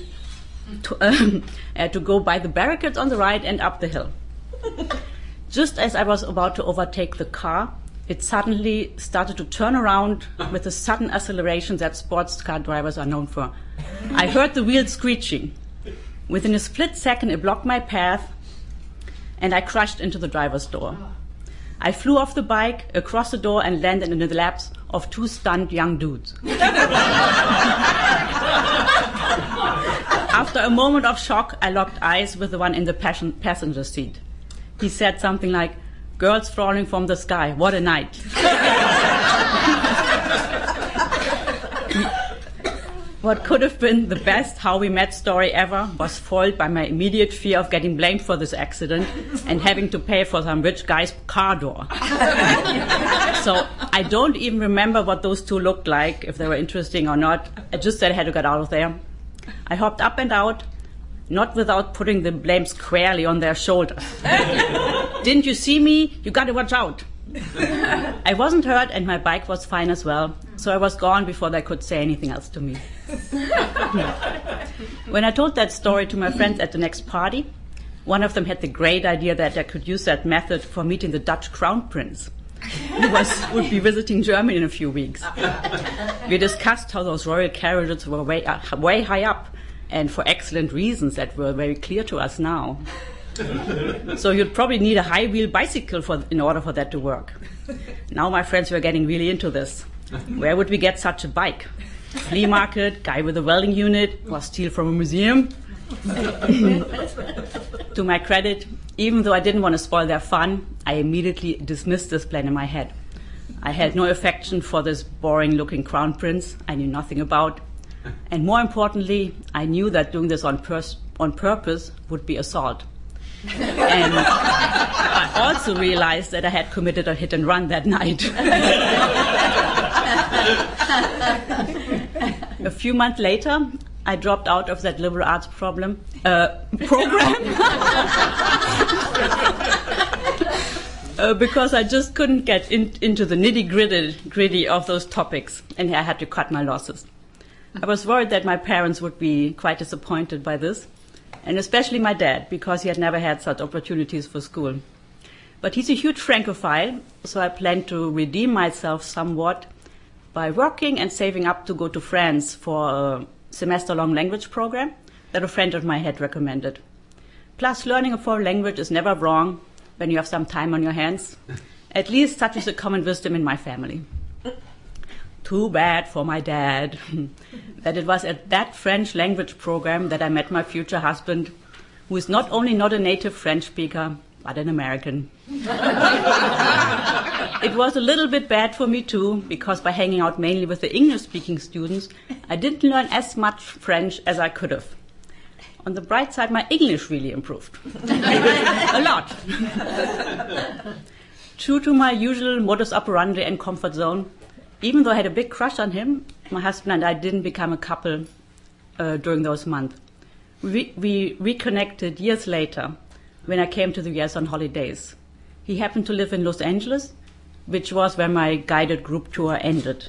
to, um, I had to go by the barricades on the right and up the hill. Just as I was about to overtake the car, it suddenly started to turn around with the sudden acceleration that sports car drivers are known for. I heard the wheels screeching. Within a split second, it blocked my path, and I crashed into the driver's door. I flew off the bike, across the door, and landed in the laps of two stunned young dudes. After a moment of shock, I locked eyes with the one in the passenger seat. He said something like, Girls falling from the sky, what a night. What could have been the best how we met story ever was foiled by my immediate fear of getting blamed for this accident and having to pay for some rich guy's car door. so I don't even remember what those two looked like, if they were interesting or not. I just said I had to get out of there. I hopped up and out, not without putting the blame squarely on their shoulders. Didn't you see me? You gotta watch out. I wasn't hurt and my bike was fine as well, so I was gone before they could say anything else to me. when I told that story to my friends at the next party, one of them had the great idea that I could use that method for meeting the Dutch crown prince, who was, would be visiting Germany in a few weeks. We discussed how those royal carriages were way, uh, way high up, and for excellent reasons that were very clear to us now. So you'd probably need a high wheel bicycle for, in order for that to work. Now my friends were getting really into this. Where would we get such a bike? Flea market, guy with a welding unit, or steal from a museum? to my credit, even though I didn't want to spoil their fun, I immediately dismissed this plan in my head. I had no affection for this boring looking crown prince I knew nothing about. And more importantly, I knew that doing this on, on purpose would be assault and I also realized that I had committed a hit and run that night. a few months later, I dropped out of that liberal arts problem uh, program uh, because I just couldn't get in, into the nitty gritty, gritty of those topics, and I had to cut my losses. I was worried that my parents would be quite disappointed by this, and especially my dad, because he had never had such opportunities for school. But he's a huge Francophile, so I plan to redeem myself somewhat by working and saving up to go to France for a semester long language program that a friend of mine had recommended. Plus, learning a foreign language is never wrong when you have some time on your hands. At least such is the common wisdom in my family. Too bad for my dad that it was at that French language program that I met my future husband, who is not only not a native French speaker, but an American. it was a little bit bad for me too, because by hanging out mainly with the English speaking students, I didn't learn as much French as I could have. On the bright side, my English really improved. a lot. True to my usual modus operandi and comfort zone, even though I had a big crush on him, my husband and I didn't become a couple uh, during those months. We, we reconnected years later when I came to the US on holidays. He happened to live in Los Angeles, which was where my guided group tour ended.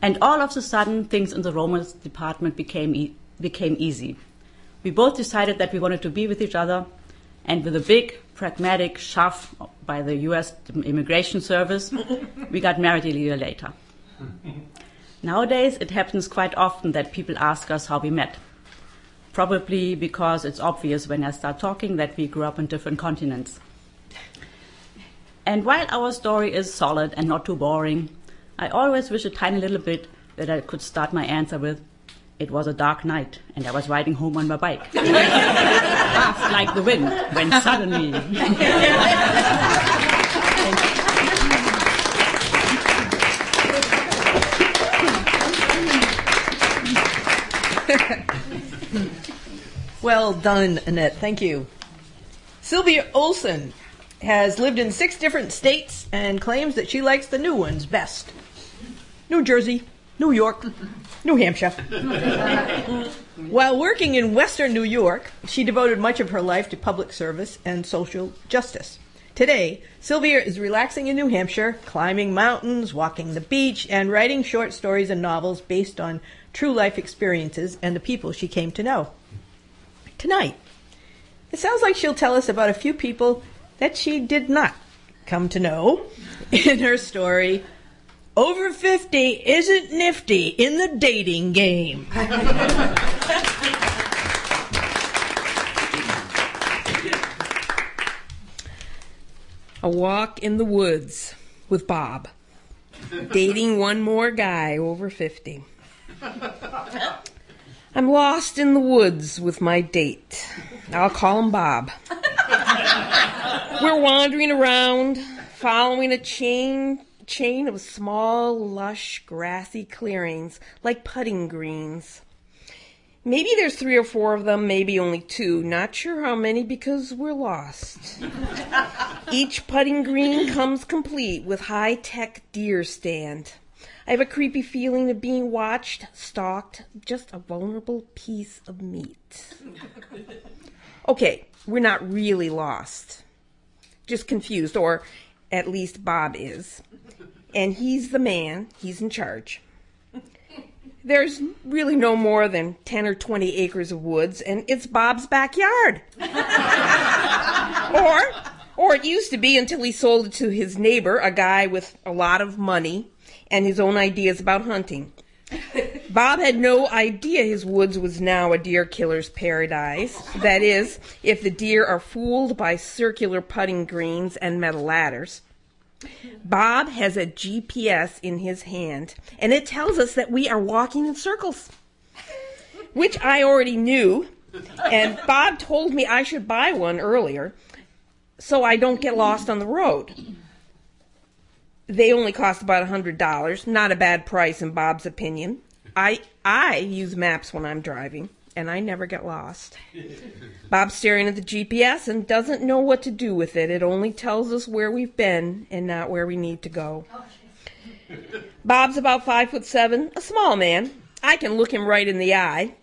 And all of a sudden, things in the romance department became, e- became easy. We both decided that we wanted to be with each other, and with a big pragmatic shove by the US Immigration Service, we got married a year later. Nowadays, it happens quite often that people ask us how we met. Probably because it's obvious when I start talking that we grew up on different continents. And while our story is solid and not too boring, I always wish a tiny little bit that I could start my answer with. It was a dark night, and I was riding home on my bike. Fast like the wind, when suddenly. Well done, Annette. Thank you. Sylvia Olson has lived in six different states and claims that she likes the new ones best New Jersey, New York, New Hampshire. While working in Western New York, she devoted much of her life to public service and social justice. Today, Sylvia is relaxing in New Hampshire, climbing mountains, walking the beach, and writing short stories and novels based on true life experiences and the people she came to know. Tonight, it sounds like she'll tell us about a few people that she did not come to know in her story. Over 50 isn't nifty in the dating game. A walk in the woods with Bob. Dating one more guy over 50. I'm lost in the woods with my date. I'll call him Bob. We're wandering around, following a chain chain of small, lush, grassy clearings like putting greens. Maybe there's three or four of them, maybe only two. Not sure how many because we're lost. Each putting green comes complete with high tech deer stand. I have a creepy feeling of being watched, stalked, just a vulnerable piece of meat. Okay, we're not really lost. Just confused, or at least Bob is. And he's the man, he's in charge. There's really no more than 10 or 20 acres of woods, and it's Bob's backyard. or, or it used to be until he sold it to his neighbor, a guy with a lot of money and his own ideas about hunting. Bob had no idea his woods was now a deer killer's paradise. That is, if the deer are fooled by circular putting greens and metal ladders. Bob has a GPS in his hand, and it tells us that we are walking in circles, which I already knew. And Bob told me I should buy one earlier so I don't get lost on the road. They only cost about $100, not a bad price in Bob's opinion. I I use maps when I'm driving and I never get lost. Bob's staring at the GPS and doesn't know what to do with it. It only tells us where we've been and not where we need to go. Bob's about five foot seven, a small man. I can look him right in the eye.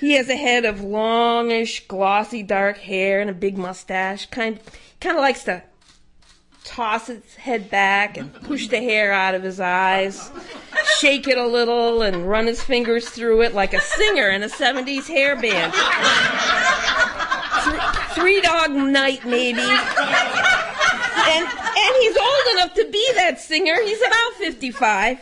He has a head of longish, glossy dark hair and a big mustache. Kind kind of likes to toss its head back and push the hair out of his eyes, shake it a little and run his fingers through it like a singer in a 70s hair band. Th- three dog night, maybe. And, and he's old enough to be that singer. He's about 55.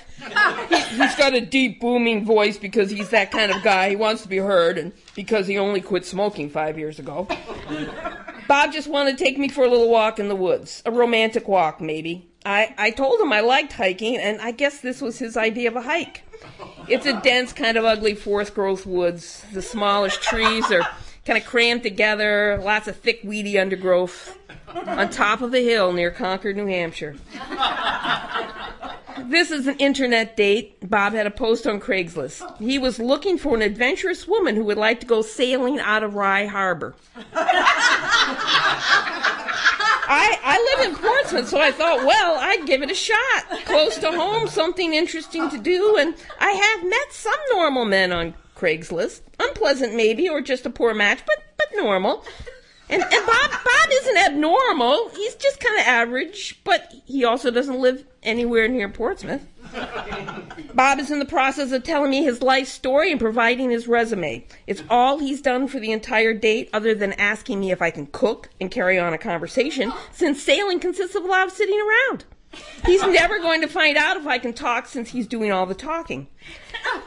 He, he's got a deep, booming voice because he's that kind of guy. He wants to be heard, and because he only quit smoking five years ago. Bob just wanted to take me for a little walk in the woods. A romantic walk, maybe. I, I told him I liked hiking, and I guess this was his idea of a hike. It's a dense, kind of ugly forest growth woods. The smallest trees are kind of crammed together, lots of thick, weedy undergrowth on top of a hill near Concord, New Hampshire. This is an internet date. Bob had a post on Craigslist. He was looking for an adventurous woman who would like to go sailing out of Rye Harbor. I, I live in Portsmouth, so I thought, well, I'd give it a shot. Close to home, something interesting to do, and I have met some normal men on Craigslist. Unpleasant, maybe, or just a poor match, but but normal. And, and Bob Bob isn't abnormal. He's just kind of average, but he also doesn't live anywhere near Portsmouth. Bob is in the process of telling me his life story and providing his resume. It's all he's done for the entire date, other than asking me if I can cook and carry on a conversation, since sailing consists of a lot of sitting around. He's never going to find out if I can talk since he's doing all the talking.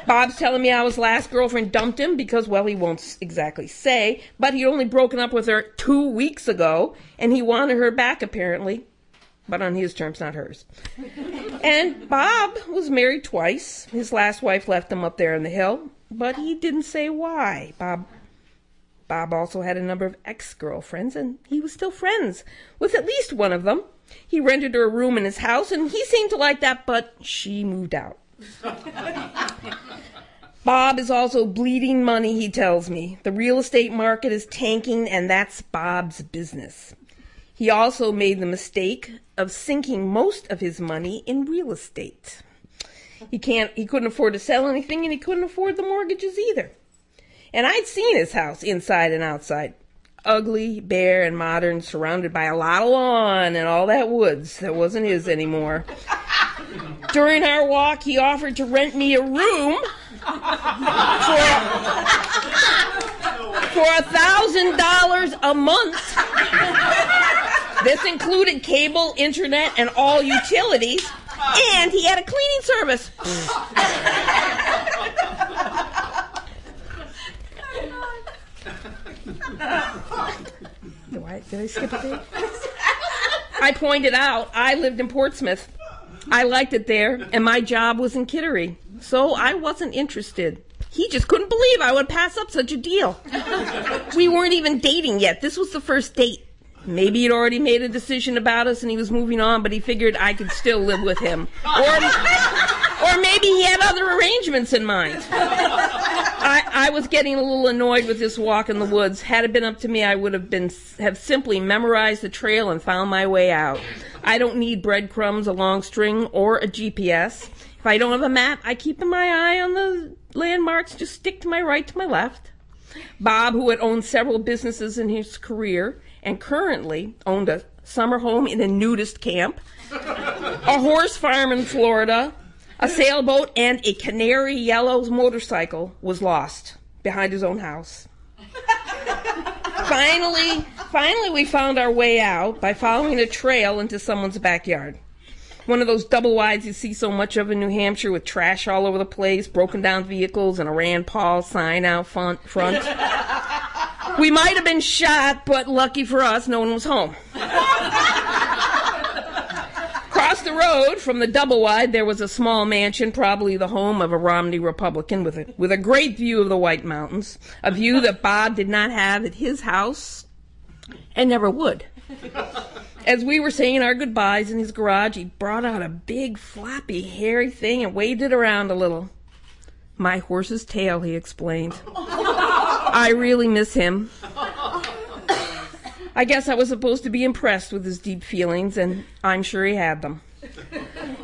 Bob's telling me how his last girlfriend dumped him because, well, he won't exactly say, but he'd only broken up with her two weeks ago and he wanted her back apparently. but on his terms, not hers. And Bob was married twice. His last wife left him up there in the hill, but he didn't say why. Bob Bob also had a number of ex-girlfriends, and he was still friends with at least one of them. He rented her a room in his house, and he seemed to like that, but she moved out. Bob is also bleeding money, he tells me. The real estate market is tanking, and that's Bob's business. He also made the mistake of sinking most of his money in real estate. He can't he couldn't afford to sell anything and he couldn't afford the mortgages either. And I'd seen his house inside and outside. Ugly, bare, and modern, surrounded by a lot of lawn and all that woods that wasn't his anymore. During our walk, he offered to rent me a room for for a thousand dollars a month. This included cable, internet, and all utilities, and he had a cleaning service. Did I skip a beat? I pointed out I lived in Portsmouth. I liked it there, and my job was in Kittery, so I wasn't interested. He just couldn't believe I would pass up such a deal. We weren't even dating yet. This was the first date. Maybe he'd already made a decision about us and he was moving on, but he figured I could still live with him. Or, or maybe he had other arrangements in mind. I, was getting a little annoyed with this walk in the woods. Had it been up to me, I would have been have simply memorized the trail and found my way out. I don't need breadcrumbs, a long string, or a GPS. If I don't have a map, I keep my eye on the landmarks. Just stick to my right, to my left. Bob, who had owned several businesses in his career and currently owned a summer home in a nudist camp, a horse farm in Florida, a sailboat, and a canary yellow motorcycle, was lost behind his own house. finally, finally, we found our way out by following a trail into someone's backyard. One of those double wides you see so much of in New Hampshire with trash all over the place, broken down vehicles, and a Rand Paul sign out front. front. we might have been shot, but lucky for us, no one was home. The road from the double wide, there was a small mansion, probably the home of a Romney Republican, with a, with a great view of the White Mountains, a view that Bob did not have at his house and never would. As we were saying our goodbyes in his garage, he brought out a big, floppy, hairy thing and waved it around a little. My horse's tail, he explained. I really miss him. I guess I was supposed to be impressed with his deep feelings, and I'm sure he had them.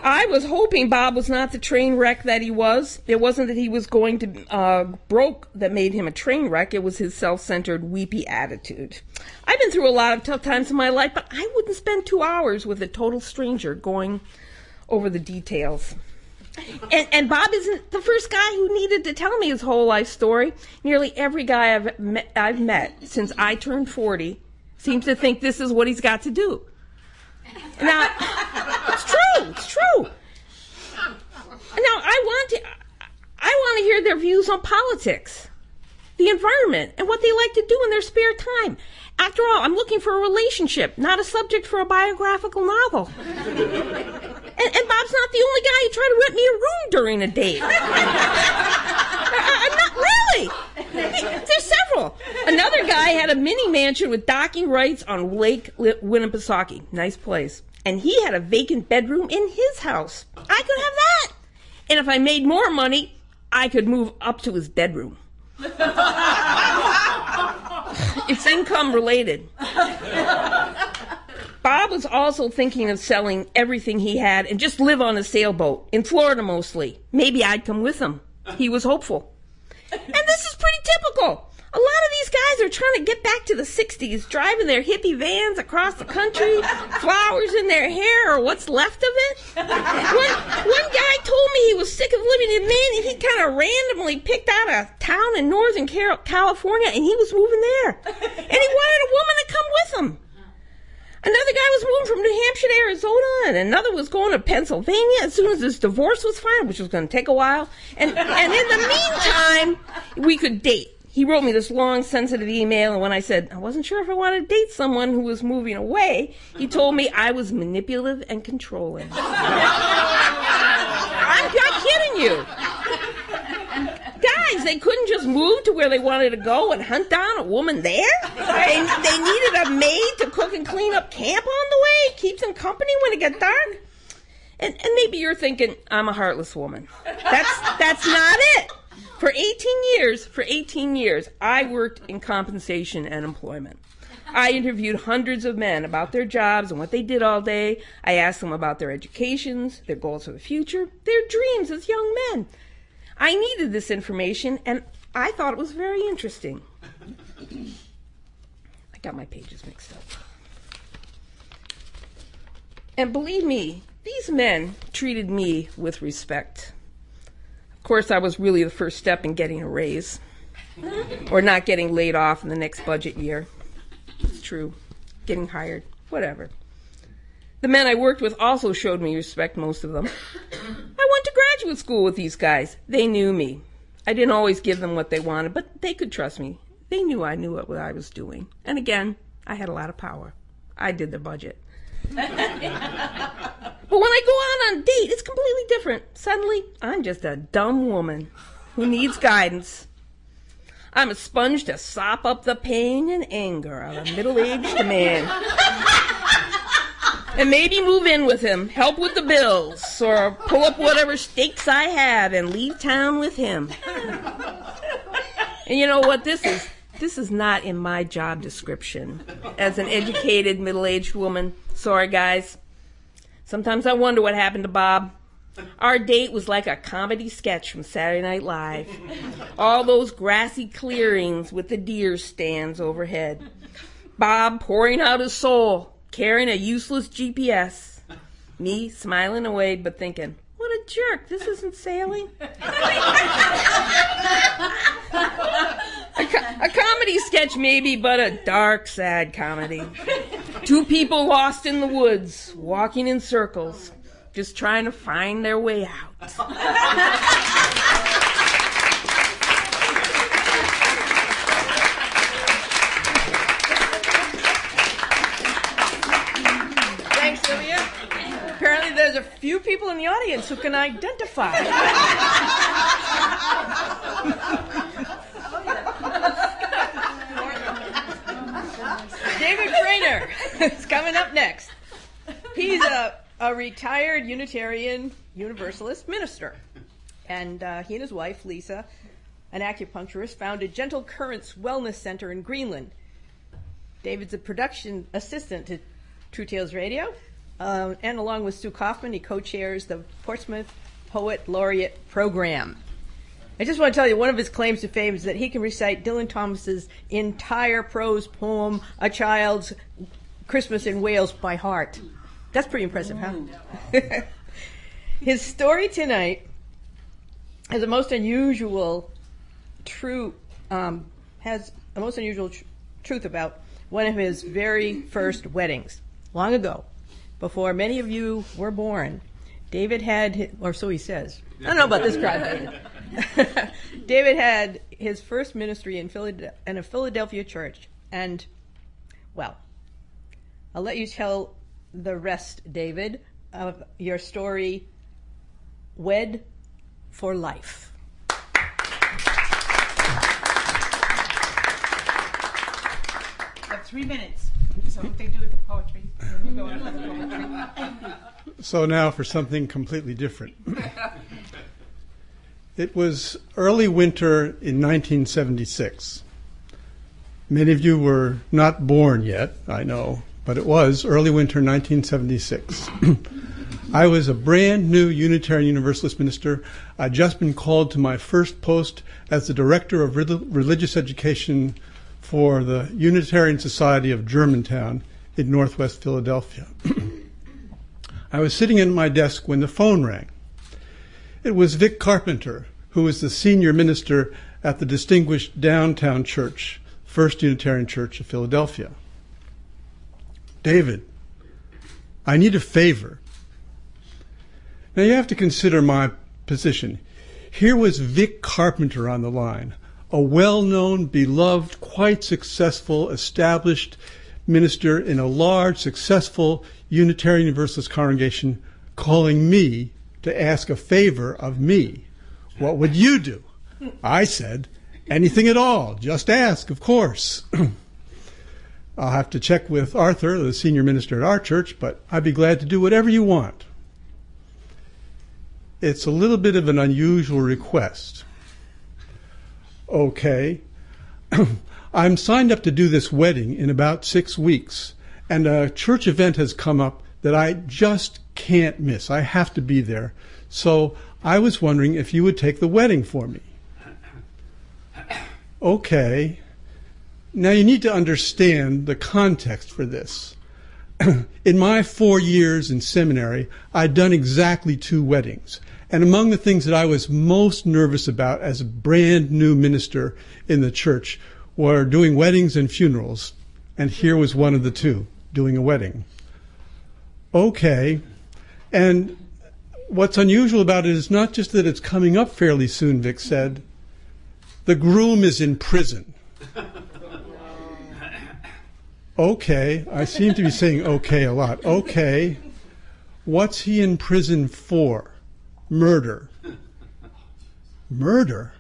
I was hoping Bob was not the train wreck that he was. It wasn't that he was going to uh, broke that made him a train wreck. It was his self-centered, weepy attitude. I've been through a lot of tough times in my life, but I wouldn't spend two hours with a total stranger going over the details. And, and Bob isn't the first guy who needed to tell me his whole life story. Nearly every guy I've met, I've met since I turned 40 seems to think this is what he's got to do. Now, it's true. It's true. Now, I want to, I want to hear their views on politics, the environment, and what they like to do in their spare time. After all, I'm looking for a relationship, not a subject for a biographical novel. And, and Bob's not the only guy who tried to rent me a room during a date. I, am not really. There's several. Another guy had a mini mansion with docking rights on Lake Winnipesaukee. Nice place. And he had a vacant bedroom in his house. I could have that. And if I made more money, I could move up to his bedroom. it's income related. Bob was also thinking of selling everything he had and just live on a sailboat, in Florida mostly. Maybe I'd come with him. He was hopeful. And this is typical. A lot of these guys are trying to get back to the 60s, driving their hippie vans across the country, flowers in their hair or what's left of it. One, one guy told me he was sick of living in Maine and he kind of randomly picked out a town in Northern California and he was moving there. And he wanted a woman to come with him. Another guy was moving from New Hampshire to Arizona, and another was going to Pennsylvania as soon as his divorce was final, which was going to take a while. And, and in the meantime, we could date. he wrote me this long, sensitive email, and when I said I wasn't sure if I wanted to date someone who was moving away, he told me I was manipulative and controlling. I'm not kidding you. They couldn't just move to where they wanted to go and hunt down a woman there. They, they needed a maid to cook and clean up camp on the way, keep them company when it got dark. And, and maybe you're thinking I'm a heartless woman. That's that's not it. For 18 years, for 18 years, I worked in compensation and employment. I interviewed hundreds of men about their jobs and what they did all day. I asked them about their educations, their goals for the future, their dreams as young men. I needed this information and I thought it was very interesting. I got my pages mixed up. And believe me, these men treated me with respect. Of course, I was really the first step in getting a raise or not getting laid off in the next budget year. It's true. Getting hired, whatever. The men I worked with also showed me respect, most of them. I went to graduate school with these guys. They knew me. I didn't always give them what they wanted, but they could trust me. They knew I knew what I was doing. And again, I had a lot of power. I did the budget. but when I go out on a date, it's completely different. Suddenly, I'm just a dumb woman who needs guidance. I'm a sponge to sop up the pain and anger of a middle aged man. and maybe move in with him, help with the bills, or pull up whatever stakes I have and leave town with him. and you know what this is? This is not in my job description as an educated middle aged woman. Sorry, guys. Sometimes I wonder what happened to Bob. Our date was like a comedy sketch from Saturday Night Live. All those grassy clearings with the deer stands overhead. Bob pouring out his soul, carrying a useless GPS. Me smiling away but thinking, what a jerk, this isn't sailing. a, co- a comedy sketch, maybe, but a dark, sad comedy. Two people lost in the woods, walking in circles just trying to find their way out. Thanks, Sylvia. Apparently, there's a few people in the audience who can identify. David Trainer is coming up next. He's a, a retired Unitarian Universalist minister. And uh, he and his wife, Lisa, an acupuncturist, founded Gentle Currents Wellness Center in Greenland. David's a production assistant to True Tales Radio. Um, and along with Stu Kaufman, he co chairs the Portsmouth Poet Laureate Program. I just want to tell you one of his claims to fame is that he can recite Dylan Thomas's entire prose poem, A Child's Christmas in Wales, by heart. That's pretty impressive, huh? his story tonight has a most unusual true um, has a most unusual tr- truth about one of his very first weddings long ago, before many of you were born. David had, or so he says. I don't know about this crowd. David had his first ministry in, in a Philadelphia church, and well, I'll let you tell the rest, David, of your story, Wed for Life. Three minutes. So what they do with the poetry. Then you go on with the poetry. So now for something completely different. it was early winter in 1976. Many of you were not born yet, I know, but it was early winter 1976. I was a brand new Unitarian Universalist minister. I'd just been called to my first post as the director of religious education for the Unitarian Society of Germantown in northwest Philadelphia. I was sitting at my desk when the phone rang. It was Vic Carpenter, who was the senior minister at the distinguished downtown church, First Unitarian Church of Philadelphia. David, I need a favor. Now you have to consider my position. Here was Vic Carpenter on the line, a well known, beloved, quite successful, established minister in a large, successful Unitarian Universalist congregation calling me to ask a favor of me. What would you do? I said, anything at all. Just ask, of course. I'll have to check with Arthur, the senior minister at our church, but I'd be glad to do whatever you want. It's a little bit of an unusual request. Okay. I'm signed up to do this wedding in about six weeks, and a church event has come up that I just can't miss. I have to be there. So I was wondering if you would take the wedding for me. Okay. Now you need to understand the context for this. in my four years in seminary, I'd done exactly two weddings. And among the things that I was most nervous about as a brand new minister in the church were doing weddings and funerals. And here was one of the two, doing a wedding. Okay. And what's unusual about it is not just that it's coming up fairly soon, Vic said. The groom is in prison. Okay, I seem to be saying okay a lot. Okay, what's he in prison for? Murder. Murder?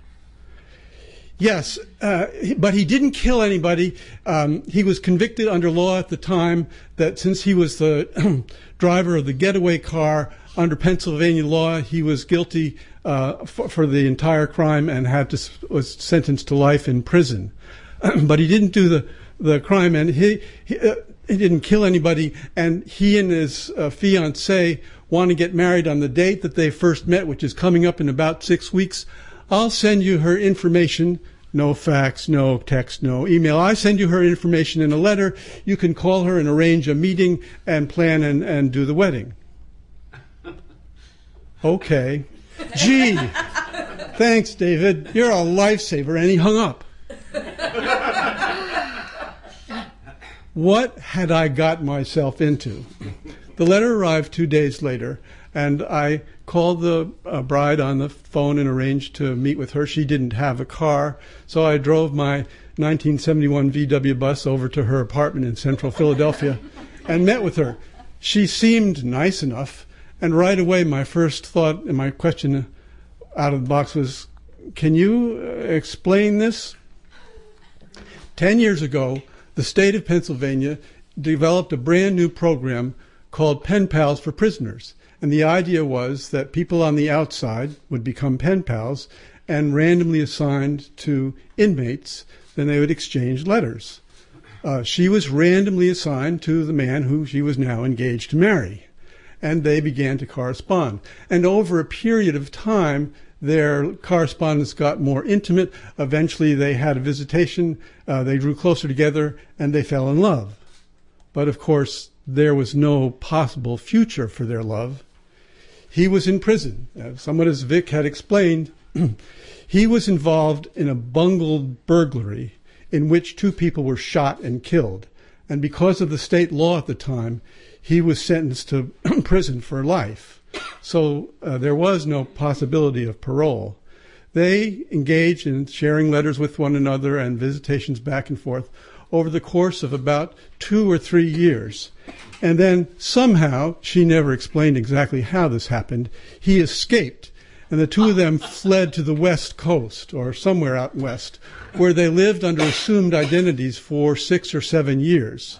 Yes, uh, but he didn't kill anybody. Um, he was convicted under law at the time that since he was the driver of the getaway car under Pennsylvania law, he was guilty uh, for, for, the entire crime and had to, was sentenced to life in prison. but he didn't do the the crime, and he he, uh, he didn't kill anybody. And he and his uh, fiancee want to get married on the date that they first met, which is coming up in about six weeks. I'll send you her information. No fax, no text, no email. I send you her information in a letter. You can call her and arrange a meeting and plan and, and do the wedding. Okay. Gee, thanks, David. You're a lifesaver. And he hung up. What had I got myself into? The letter arrived two days later, and I called the uh, bride on the phone and arranged to meet with her. She didn't have a car, so I drove my 1971 VW bus over to her apartment in central Philadelphia and met with her. She seemed nice enough, and right away my first thought and my question out of the box was, Can you uh, explain this? Ten years ago, the state of Pennsylvania developed a brand new program called Pen Pals for Prisoners. And the idea was that people on the outside would become pen pals and randomly assigned to inmates, then they would exchange letters. Uh, she was randomly assigned to the man who she was now engaged to marry. And they began to correspond. And over a period of time, their correspondence got more intimate. Eventually, they had a visitation, uh, they drew closer together, and they fell in love. But of course, there was no possible future for their love. He was in prison. Uh, somewhat as Vic had explained, he was involved in a bungled burglary in which two people were shot and killed. And because of the state law at the time, he was sentenced to prison for life. So uh, there was no possibility of parole. They engaged in sharing letters with one another and visitations back and forth over the course of about two or three years. And then somehow, she never explained exactly how this happened, he escaped. And the two of them fled to the west coast or somewhere out west, where they lived under assumed identities for six or seven years.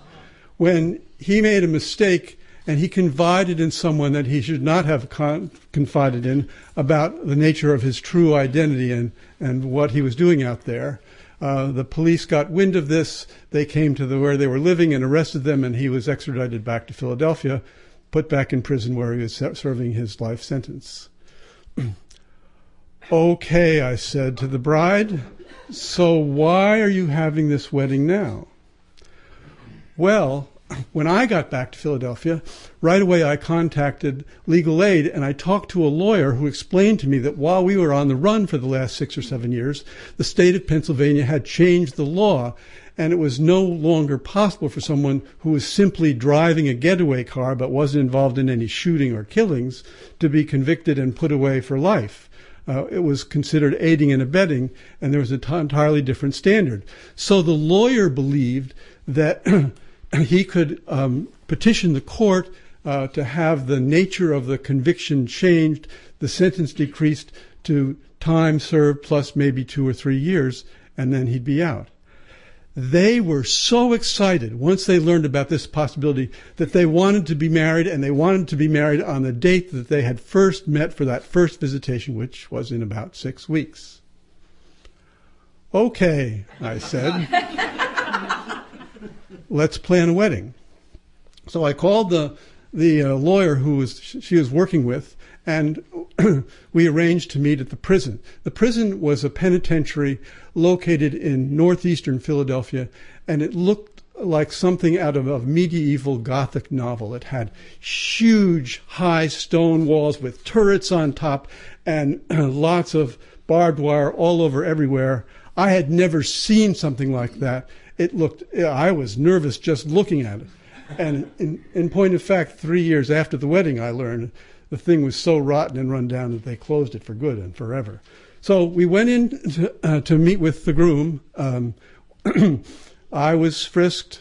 When he made a mistake and he confided in someone that he should not have con- confided in about the nature of his true identity and, and what he was doing out there. Uh, the police got wind of this. They came to the, where they were living and arrested them, and he was extradited back to Philadelphia, put back in prison where he was serving his life sentence. okay, I said to the bride, so why are you having this wedding now? Well, when I got back to Philadelphia, right away I contacted legal aid and I talked to a lawyer who explained to me that while we were on the run for the last six or seven years, the state of Pennsylvania had changed the law and it was no longer possible for someone who was simply driving a getaway car but wasn't involved in any shooting or killings to be convicted and put away for life. uh, it was considered aiding and abetting, and there was an t- entirely different standard. So the lawyer believed that he could um, petition the court uh, to have the nature of the conviction changed, the sentence decreased to time served plus maybe two or three years, and then he'd be out. They were so excited once they learned about this possibility that they wanted to be married and they wanted to be married on the date that they had first met for that first visitation, which was in about six weeks. Okay, I said. Let's plan a wedding. So I called the the uh, lawyer who was she was working with, and we arranged to meet at the prison. The prison was a penitentiary located in northeastern Philadelphia, and it looked like something out of a medieval Gothic novel. It had huge, high stone walls with turrets on top and lots of barbed wire all over everywhere. I had never seen something like that. It looked, I was nervous just looking at it. And in, in point of fact, three years after the wedding, I learned the thing was so rotten and run down that they closed it for good and forever. So we went in to, uh, to meet with the groom. Um, I was frisked.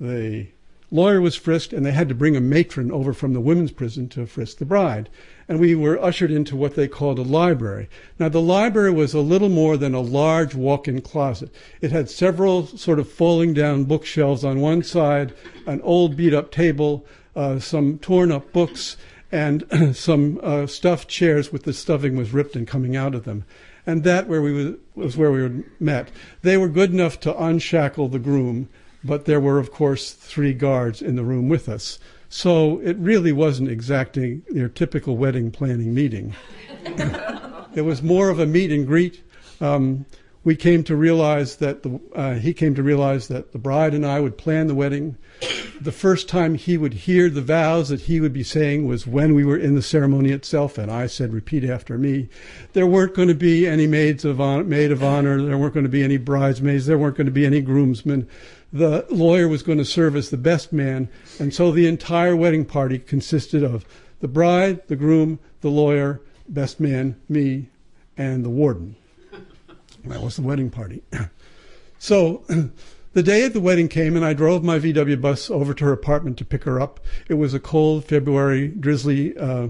The lawyer was frisked, and they had to bring a matron over from the women's prison to frisk the bride. And we were ushered into what they called a library. Now, the library was a little more than a large walk in closet. It had several sort of falling down bookshelves on one side, an old beat up table, uh, some torn up books, and some uh, stuffed chairs with the stuffing was ripped and coming out of them. And that where we was, was where we were met. They were good enough to unshackle the groom, but there were, of course, three guards in the room with us. So it really wasn't exactly your typical wedding planning meeting. it was more of a meet and greet. Um, we came to realize that the, uh, he came to realize that the bride and I would plan the wedding. The first time he would hear the vows that he would be saying was when we were in the ceremony itself, and I said, "Repeat after me." There weren't going to be any maids of honor, maid of honor. There weren't going to be any bridesmaids. There weren't going to be any groomsmen. The lawyer was going to serve as the best man, and so the entire wedding party consisted of the bride, the groom, the lawyer, best man, me, and the warden. That was the wedding party. so the day of the wedding came, and I drove my VW bus over to her apartment to pick her up. It was a cold February, drizzly uh,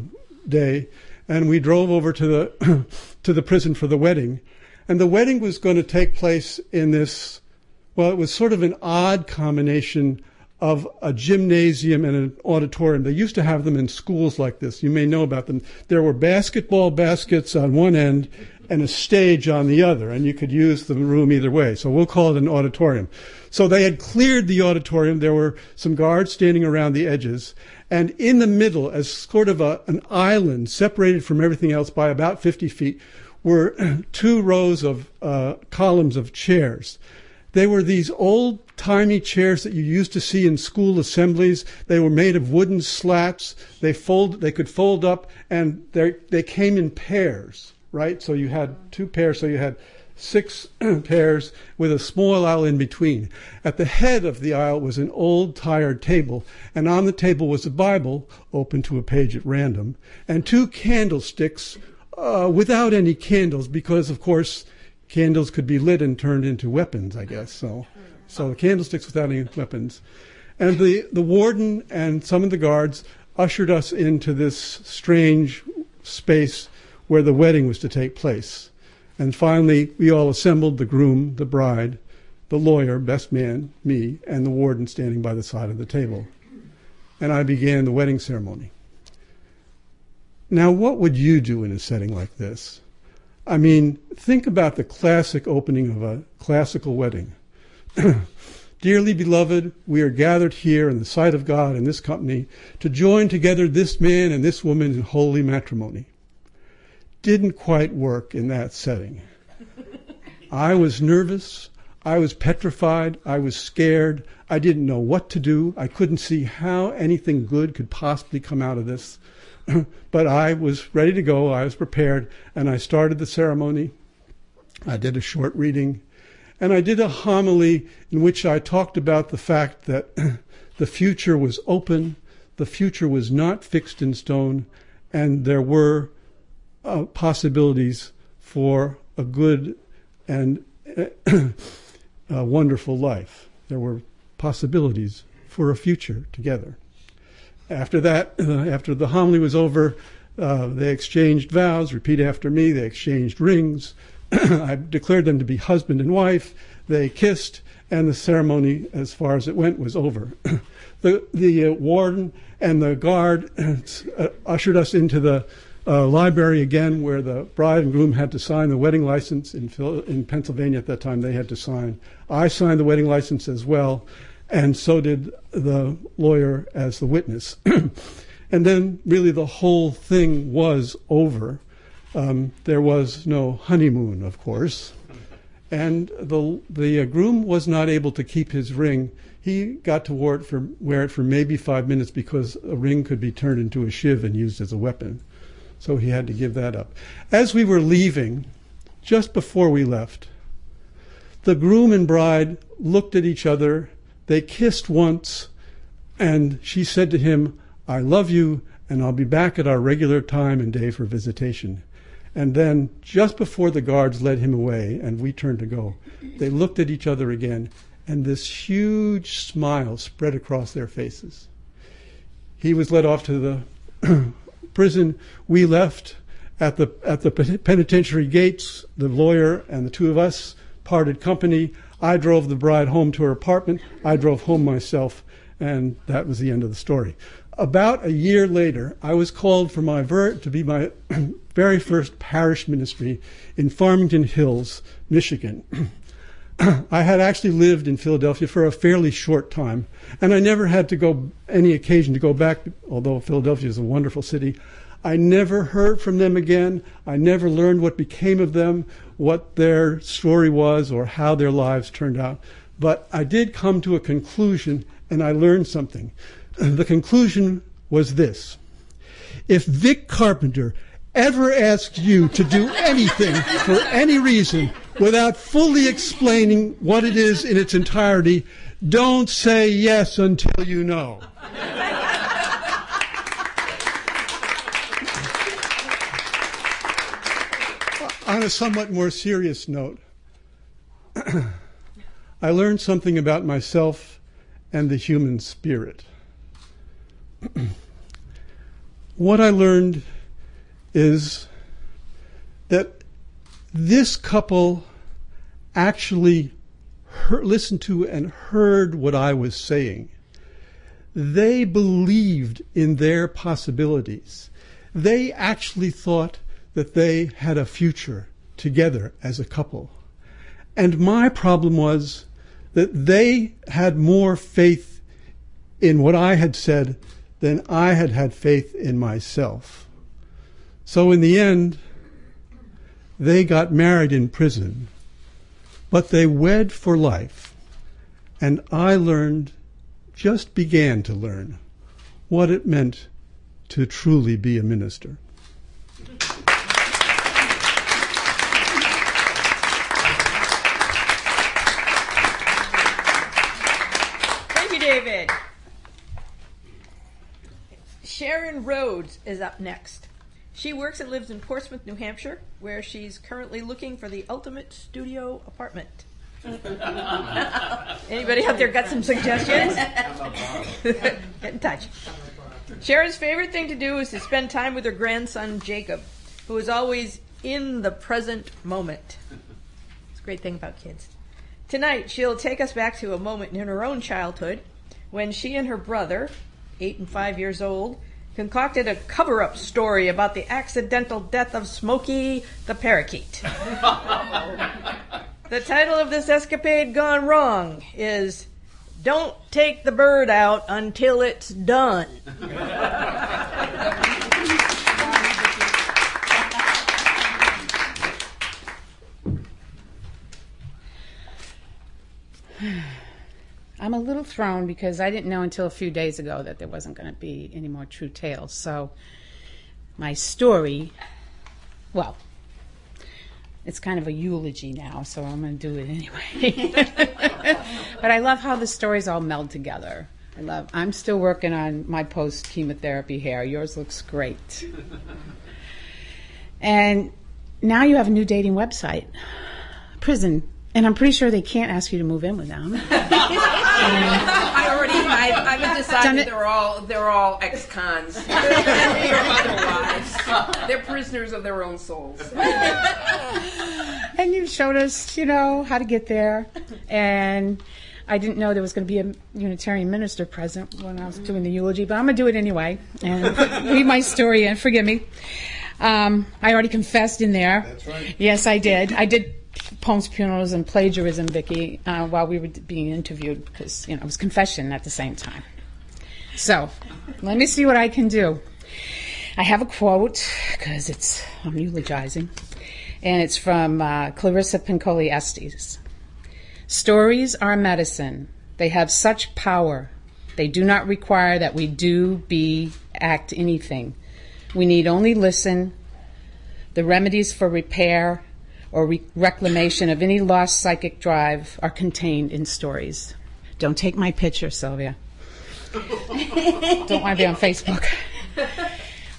day, and we drove over to the to the prison for the wedding. And the wedding was going to take place in this. Well, it was sort of an odd combination of a gymnasium and an auditorium. They used to have them in schools like this. You may know about them. There were basketball baskets on one end and a stage on the other, and you could use the room either way. So we'll call it an auditorium. So they had cleared the auditorium. There were some guards standing around the edges. And in the middle, as sort of a, an island separated from everything else by about 50 feet, were two rows of uh, columns of chairs. They were these old timey chairs that you used to see in school assemblies. They were made of wooden slats. They fold, they could fold up, and they came in pairs right? So you had two pairs, so you had six pairs with a small aisle in between. At the head of the aisle was an old tired table, and on the table was a Bible, open to a page at random, and two candlesticks uh, without any candles, because of course candles could be lit and turned into weapons, I guess. So, so the candlesticks without any weapons. And the, the warden and some of the guards ushered us into this strange space where the wedding was to take place. And finally, we all assembled the groom, the bride, the lawyer, best man, me, and the warden standing by the side of the table. And I began the wedding ceremony. Now, what would you do in a setting like this? I mean, think about the classic opening of a classical wedding. Dearly beloved, we are gathered here in the sight of God in this company to join together this man and this woman in holy matrimony didn't quite work in that setting. I was nervous. I was petrified. I was scared. I didn't know what to do. I couldn't see how anything good could possibly come out of this. but I was ready to go. I was prepared. And I started the ceremony. I did a short reading. And I did a homily in which I talked about the fact that the future was open, the future was not fixed in stone, and there were uh, possibilities for a good and a wonderful life. There were possibilities for a future together. After that, uh, after the homily was over, uh, they exchanged vows. Repeat after me. They exchanged rings. I declared them to be husband and wife. They kissed, and the ceremony, as far as it went, was over. the the uh, warden and the guard uh, ushered us into the uh, library again, where the bride and groom had to sign the wedding license in, Phil- in Pennsylvania at that time. They had to sign. I signed the wedding license as well, and so did the lawyer as the witness. and then, really, the whole thing was over. Um, there was no honeymoon, of course, and the the uh, groom was not able to keep his ring. He got to wear it for wear it for maybe five minutes because a ring could be turned into a shiv and used as a weapon. So he had to give that up. As we were leaving, just before we left, the groom and bride looked at each other. They kissed once, and she said to him, I love you, and I'll be back at our regular time and day for visitation. And then, just before the guards led him away and we turned to go, they looked at each other again, and this huge smile spread across their faces. He was led off to the prison. We left at the at the penitentiary gates. The lawyer and the two of us parted company. I drove the bride home to her apartment. I drove home myself, and that was the end of the story. About a year later, I was called for my ver- to be my very first parish ministry in Farmington Hills, Michigan. I had actually lived in Philadelphia for a fairly short time, and I never had to go any occasion to go back. Although Philadelphia is a wonderful city, I never heard from them again. I never learned what became of them, what their story was, or how their lives turned out. But I did come to a conclusion, and I learned something. The conclusion was this: If Vic Carpenter ever asked you to do anything for any reason without fully explaining what it is in its entirety, don't say yes until you know. On a somewhat more serious note, I learned something about myself and the human spirit. what I learned is that this couple actually heard, listened to and heard what I was saying. They believed in their possibilities. They actually thought that they had a future together as a couple. And my problem was that they had more faith in what I had said than I had had faith in myself. So in the end, they got married in prison, but they wed for life. And I learned, just began to learn, what it meant to truly be a minister. Thank you, David. Sharon Rhodes is up next. She works and lives in Portsmouth, New Hampshire, where she's currently looking for the ultimate studio apartment. Anybody out there got some suggestions? Get in touch. Sharon's favorite thing to do is to spend time with her grandson Jacob, who is always in the present moment. It's a great thing about kids. Tonight, she'll take us back to a moment in her own childhood when she and her brother, eight and five years old, concocted a cover up story about the accidental death of Smokey the parakeet. the title of this escapade gone wrong is Don't Take the Bird Out Until It's Done. I'm a little thrown because I didn't know until a few days ago that there wasn't going to be any more true tales. So, my story, well, it's kind of a eulogy now, so I'm going to do it anyway. but I love how the stories all meld together. I love. I'm still working on my post chemotherapy hair. Yours looks great. And now you have a new dating website, prison, and I'm pretty sure they can't ask you to move in with them. I already, I, I've decided they're all they're all ex-cons. or otherwise, they're prisoners of their own souls. and you showed us, you know, how to get there. And I didn't know there was going to be a Unitarian minister present when I was doing the eulogy, but I'm going to do it anyway and read my story in. Forgive me. Um, I already confessed in there. That's right. Yes, I did. I did poems, funerals, and plagiarism, Vicky, uh, while we were being interviewed because you know it was confession at the same time. So let me see what I can do. I have a quote because it's I'm eulogizing, and it's from uh, Clarissa Pinkola Estes. Stories are medicine. They have such power. They do not require that we do, be, act anything. We need only listen. The remedies for repair or re- reclamation of any lost psychic drive are contained in stories. Don't take my picture, Sylvia. Don't want to be on Facebook.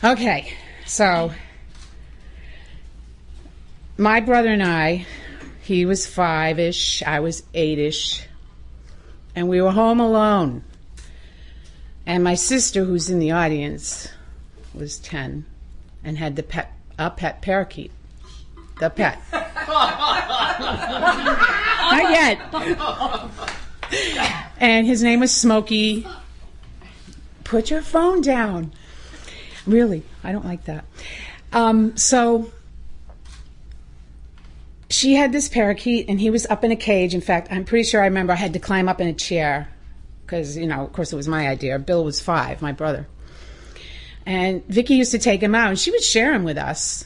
Okay, so my brother and I, he was five ish, I was eight ish, and we were home alone. And my sister, who's in the audience, was 10 and had the pet, a pet parakeet. The pet. Not yet. And his name was Smokey. Put your phone down. Really, I don't like that. Um, so she had this parakeet, and he was up in a cage. In fact, I'm pretty sure I remember I had to climb up in a chair because, you know, of course, it was my idea. Bill was five, my brother. And Vicky used to take him out, and she would share him with us.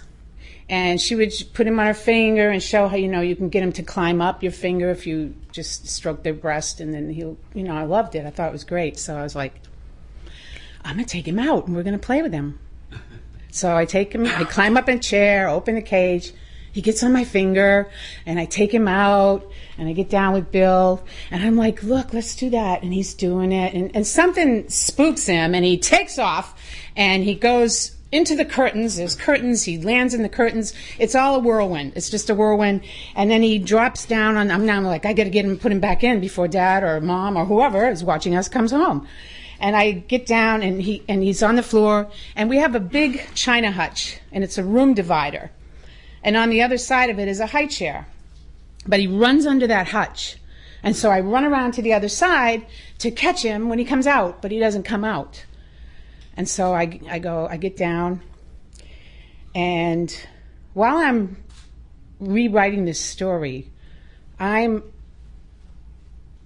And she would put him on her finger and show how, you know, you can get him to climb up your finger if you just stroke their breast. And then he'll, you know, I loved it. I thought it was great. So I was like, I'm going to take him out and we're going to play with him. So I take him, I climb up in a chair, open the cage. He gets on my finger and I take him out and I get down with Bill and I'm like, look, let's do that. And he's doing it. And, and something spooks him and he takes off and he goes into the curtains. There's curtains. He lands in the curtains. It's all a whirlwind. It's just a whirlwind. And then he drops down on, I'm now like, I got to get him, put him back in before dad or mom or whoever is watching us comes home. And I get down and he, and he's on the floor and we have a big china hutch and it's a room divider. And on the other side of it is a high chair. But he runs under that hutch. And so I run around to the other side to catch him when he comes out, but he doesn't come out. And so I, I go, I get down, and while I'm rewriting this story, I'm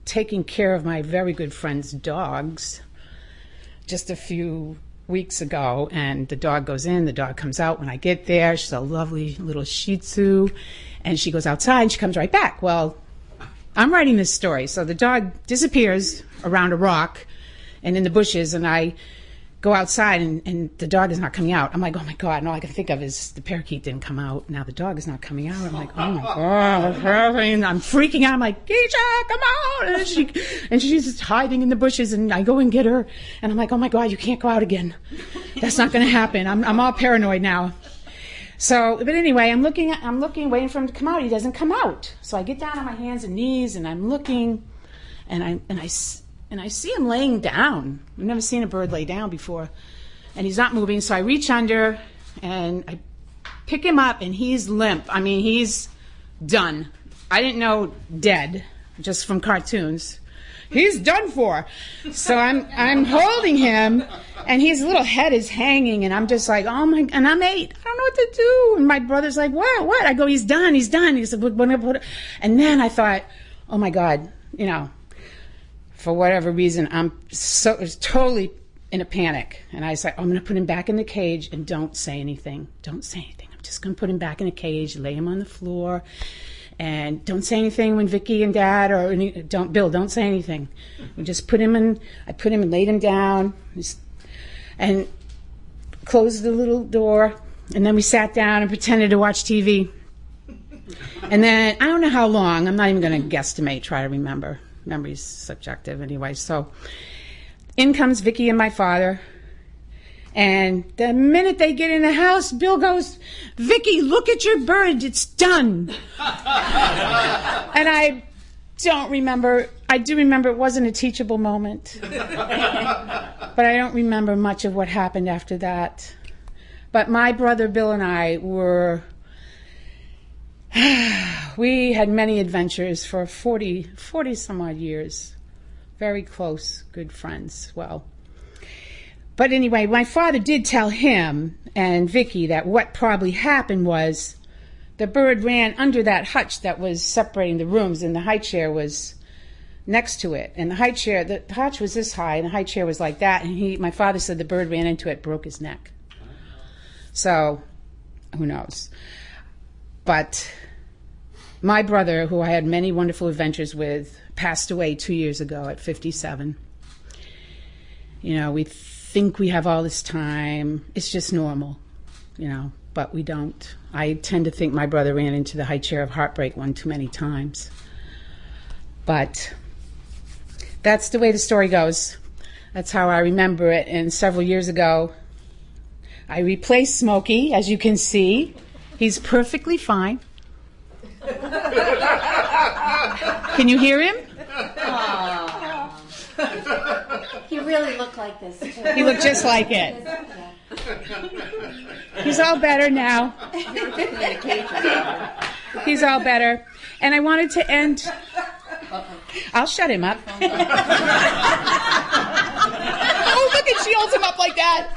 taking care of my very good friend's dogs just a few weeks ago. And the dog goes in, the dog comes out when I get there. She's a lovely little Shih Tzu, and she goes outside and she comes right back. Well, I'm writing this story. So the dog disappears around a rock and in the bushes, and I go outside and, and the dog is not coming out. I'm like, oh my God. And all I can think of is the parakeet didn't come out. Now the dog is not coming out. I'm like, oh my God, what's happening? I'm freaking out. I'm like, Keisha, come out. And she, and she's just hiding in the bushes and I go and get her. And I'm like, oh my God, you can't go out again. That's not going to happen. I'm, I'm all paranoid now. So, but anyway, I'm looking, at, I'm looking, waiting for him to come out. He doesn't come out. So I get down on my hands and knees and I'm looking and I, and I, and I see him laying down. I've never seen a bird lay down before. And he's not moving. So I reach under and I pick him up and he's limp. I mean, he's done. I didn't know dead just from cartoons. He's done for. So I'm I'm holding him and his little head is hanging and I'm just like, oh my and I'm eight. I don't know what to do. And my brother's like, what, what? I go, he's done, he's done. He said? And then I thought, oh my God, you know, for whatever reason, I'm so totally in a panic. And I said, I'm going to put him back in the cage and don't say anything. Don't say anything. I'm just going to put him back in a cage, lay him on the floor, and don't say anything when Vicky and Dad or any, don't Bill, don't say anything. We just put him in. I put him and laid him down, and closed the little door. And then we sat down and pretended to watch TV. And then I don't know how long. I'm not even going to guesstimate. Try to remember. Memory's subjective anyway. So in comes Vicky and my father, And the minute they get in the house, Bill goes, Vicky, look at your bird. It's done. and I don't remember. I do remember it wasn't a teachable moment. but I don't remember much of what happened after that. But my brother Bill and I were. we had many adventures for 40, 40 some odd years. Very close, good friends. Well, but anyway, my father did tell him and Vicky that what probably happened was the bird ran under that hutch that was separating the rooms, and the high chair was next to it. And the high chair, the hutch was this high, and the high chair was like that. And he, my father said the bird ran into it, broke his neck. So, who knows? But my brother, who I had many wonderful adventures with, passed away two years ago at 57. You know, we think we have all this time. It's just normal, you know, but we don't. I tend to think my brother ran into the high chair of heartbreak one too many times. But that's the way the story goes. That's how I remember it. And several years ago, I replaced Smokey, as you can see. He's perfectly fine. Can you hear him? He really looked like this too. He looked just like it. He's all better now. He's all better. And I wanted to end. I'll shut him up. oh, look at she holds him up like that.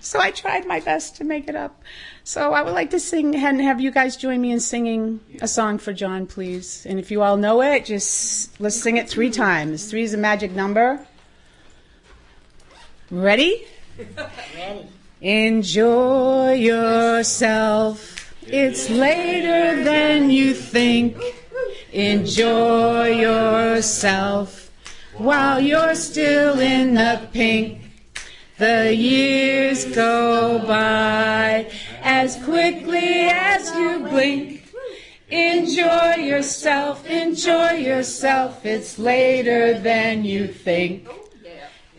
So I tried my best to make it up. So I would like to sing and have you guys join me in singing a song for John, please. And if you all know it, just let's sing it three times. Three is a magic number. Ready? Ready. Enjoy yourself. It's later than you think. Enjoy yourself while you're still in the pink. The years go by as quickly as you blink. Enjoy yourself, enjoy yourself. It's later than you think.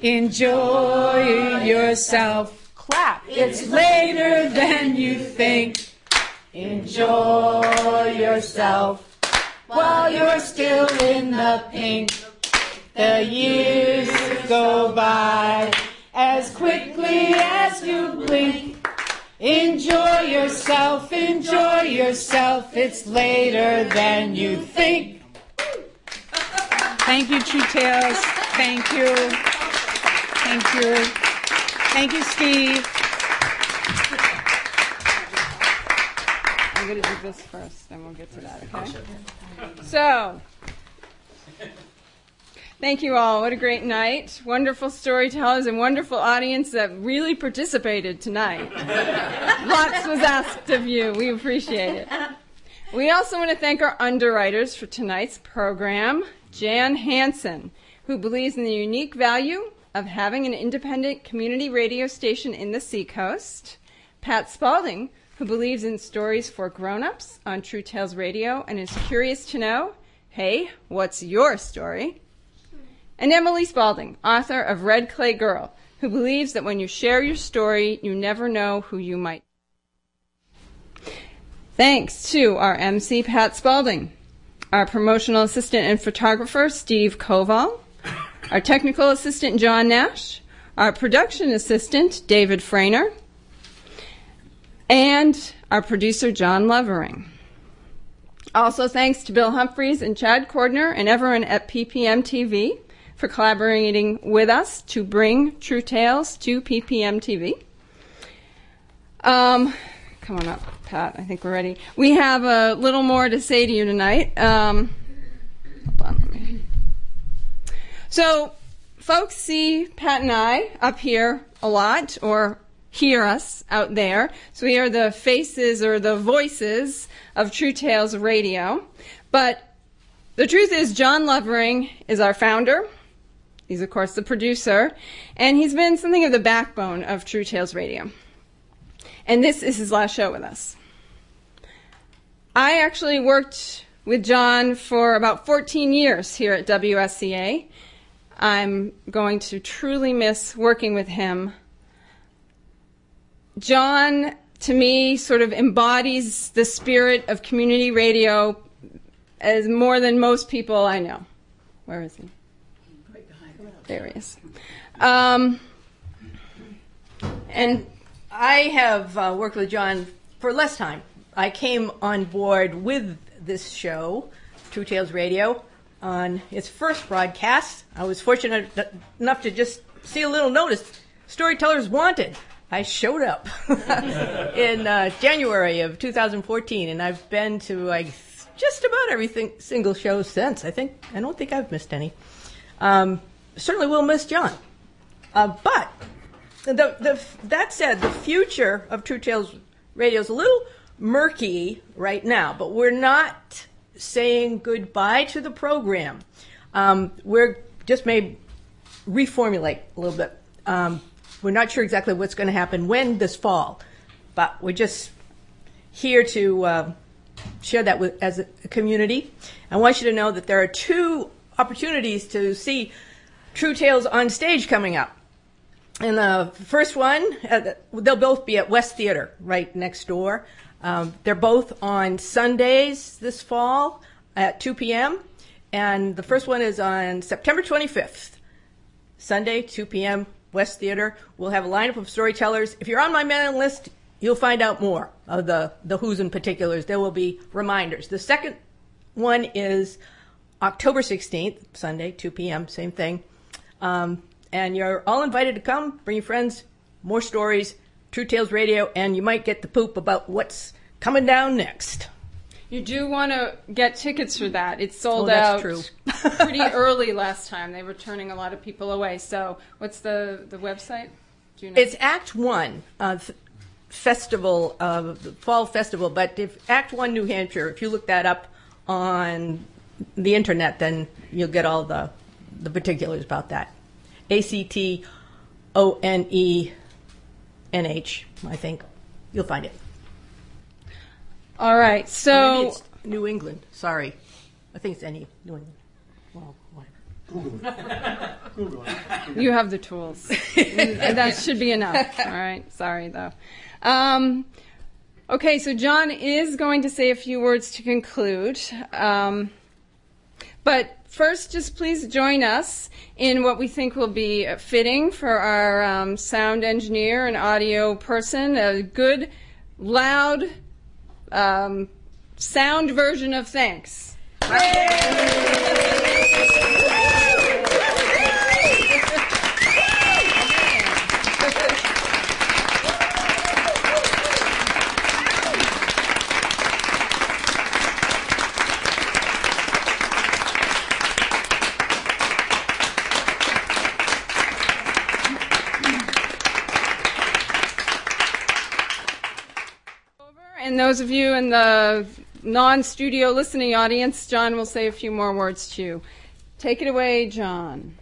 Enjoy yourself. Clap. It's later than you think. Enjoy yourself while you're still in the pink. The years go by as quickly as you blink. Enjoy yourself, enjoy yourself. It's later than you think. Thank you, True Tales. Thank you. Thank you. Thank you, Steve. I'm going to do this first, then we'll get to that, okay? So, thank you all. What a great night. Wonderful storytellers and wonderful audience that really participated tonight. Lots was asked of you. We appreciate it. We also want to thank our underwriters for tonight's program Jan Hansen, who believes in the unique value of having an independent community radio station in the Seacoast, Pat Spalding, who believes in stories for grown-ups on True Tales Radio and is curious to know, hey, what's your story? And Emily Spalding, author of Red Clay Girl, who believes that when you share your story, you never know who you might. Thanks to our MC Pat Spalding, our promotional assistant and photographer Steve Koval, our technical assistant John Nash, our production assistant David Frainer, and our producer, John Lovering. Also, thanks to Bill Humphreys and Chad Cordner and everyone at PPM TV for collaborating with us to bring True Tales to PPM TV. Um, come on up, Pat. I think we're ready. We have a little more to say to you tonight. Um, on. So, folks see Pat and I up here a lot, or hear us out there. So we are the faces or the voices of True Tales Radio. But the truth is, John Lovering is our founder. He's, of course, the producer. And he's been something of the backbone of True Tales Radio. And this is his last show with us. I actually worked with John for about 14 years here at WSCA. I'm going to truly miss working with him. John, to me, sort of embodies the spirit of community radio as more than most people I know. Where is he? There he is. Um, And I have uh, worked with John for less time. I came on board with this show, True Tales Radio, on its first broadcast. I was fortunate enough to just see a little notice Storytellers Wanted. I showed up in uh, January of 2014, and I've been to like just about every single show since. I think I don't think I've missed any. Um, certainly will miss John, uh, but the, the, that said, the future of True Tales Radio is a little murky right now, but we're not saying goodbye to the program. Um, we're just may reformulate a little bit. Um, we're not sure exactly what's going to happen when this fall, but we're just here to uh, share that with as a community. I want you to know that there are two opportunities to see True Tales on stage coming up. And the first one, uh, they'll both be at West Theater, right next door. Um, they're both on Sundays this fall at 2 p.m. And the first one is on September 25th, Sunday, 2 p.m., West Theater. We'll have a lineup of storytellers. If you're on my mailing list, you'll find out more of the, the who's and particulars. There will be reminders. The second one is October 16th, Sunday, 2 p.m., same thing. Um, and you're all invited to come. Bring your friends. More stories. True Tales Radio, and you might get the poop about what's coming down next. You do want to get tickets for that. It sold Oh, out pretty early last time. They were turning a lot of people away. So, what's the the website? Do you know? It's Act One uh, festival, uh, the fall festival. But if Act One New Hampshire, if you look that up on the internet, then you'll get all the the particulars about that. A C T O N E N H. I think you'll find it. All right. Or So maybe it's New England. Sorry, I think it's any New England. Well, whatever. Google it. Google it. You have the tools. that should be enough. All right. Sorry though. Um, okay. So John is going to say a few words to conclude. Um, but first, just please join us in what we think will be fitting for our um, sound engineer and audio person a good, loud um, sound version of thanks. And those of you in the non studio listening audience, John will say a few more words to you. Take it away, John.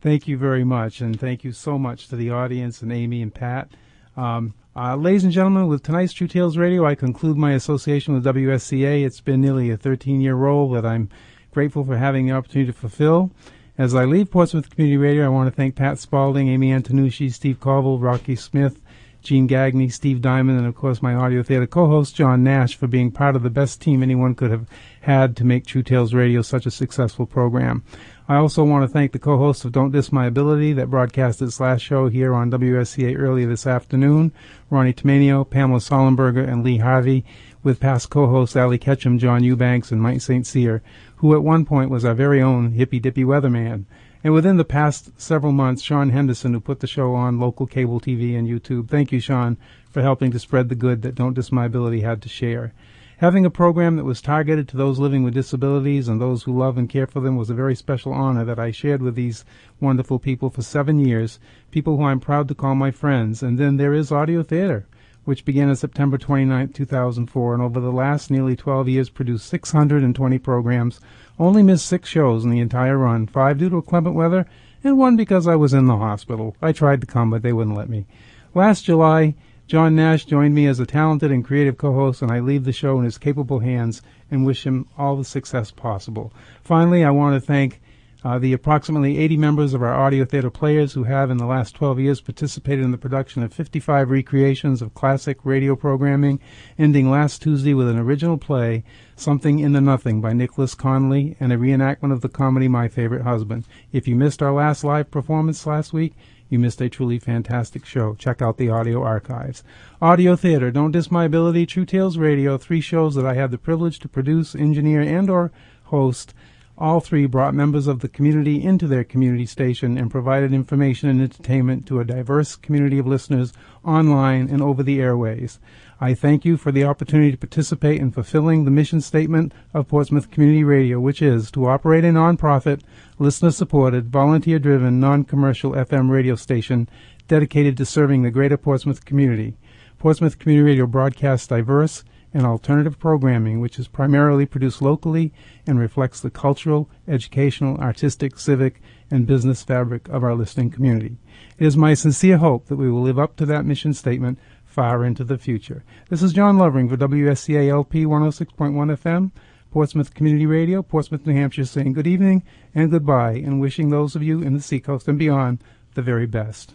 Thank you very much, and thank you so much to the audience and Amy and Pat. Um, uh, ladies and gentlemen, with tonight's True Tales Radio, I conclude my association with WSCA. It's been nearly a 13 year role that I'm grateful for having the opportunity to fulfill. As I leave Portsmouth Community Radio, I want to thank Pat Spalding, Amy Antonucci, Steve Colville, Rocky Smith, Gene Gagney, Steve Diamond, and of course my audio theater co-host John Nash for being part of the best team anyone could have had to make True Tales Radio such a successful program. I also want to thank the co-hosts of Don't Diss My Ability that broadcast its last show here on WSCA earlier this afternoon, Ronnie Tomanio, Pamela Sollenberger, and Lee Harvey, with past co-hosts Ali Ketchum, John Eubanks, and Mike St. Cyr, who at one point was our very own hippy dippy weatherman. And within the past several months, Sean Henderson, who put the show on local cable TV and YouTube. Thank you, Sean, for helping to spread the good that Don't Diss My Ability had to share. Having a program that was targeted to those living with disabilities and those who love and care for them was a very special honor that I shared with these wonderful people for seven years, people who I'm proud to call my friends. And then there is audio theater, which began on September 29, 2004, and over the last nearly 12 years produced 620 programs, only missed six shows in the entire run, five due to inclement weather, and one because I was in the hospital. I tried to come, but they wouldn't let me. Last July, John Nash joined me as a talented and creative co-host, and I leave the show in his capable hands and wish him all the success possible. Finally, I want to thank Uh, the approximately 80 members of our audio theater players who have, in the last 12 years, participated in the production of 55 recreations of classic radio programming, ending last Tuesday with an original play, Something in the Nothing by Nicholas Conley, and a reenactment of the comedy My Favorite Husband. If you missed our last live performance last week, you missed a truly fantastic show. Check out the audio archives. Audio Theater, Don't Diss My Ability, True Tales Radio, three shows that I had the privilege to produce, engineer, and or host. All three brought members of the community into their community station and provided information and entertainment to a diverse community of listeners online and over the airways. I thank you for the opportunity to participate in fulfilling the mission statement of Portsmouth Community Radio, which is to operate a nonprofit, listener supported, volunteer driven, non commercial FM radio station dedicated to serving the greater Portsmouth community. Portsmouth Community Radio broadcasts diverse, and alternative programming, which is primarily produced locally and reflects the cultural, educational, artistic, civic, and business fabric of our listening community. It is my sincere hope that we will live up to that mission statement far into the future. This is John Lovering for WSCA LP 106.1 FM, Portsmouth Community Radio, Portsmouth, New Hampshire, saying good evening and goodbye, and wishing those of you in the seacoast and beyond the very best.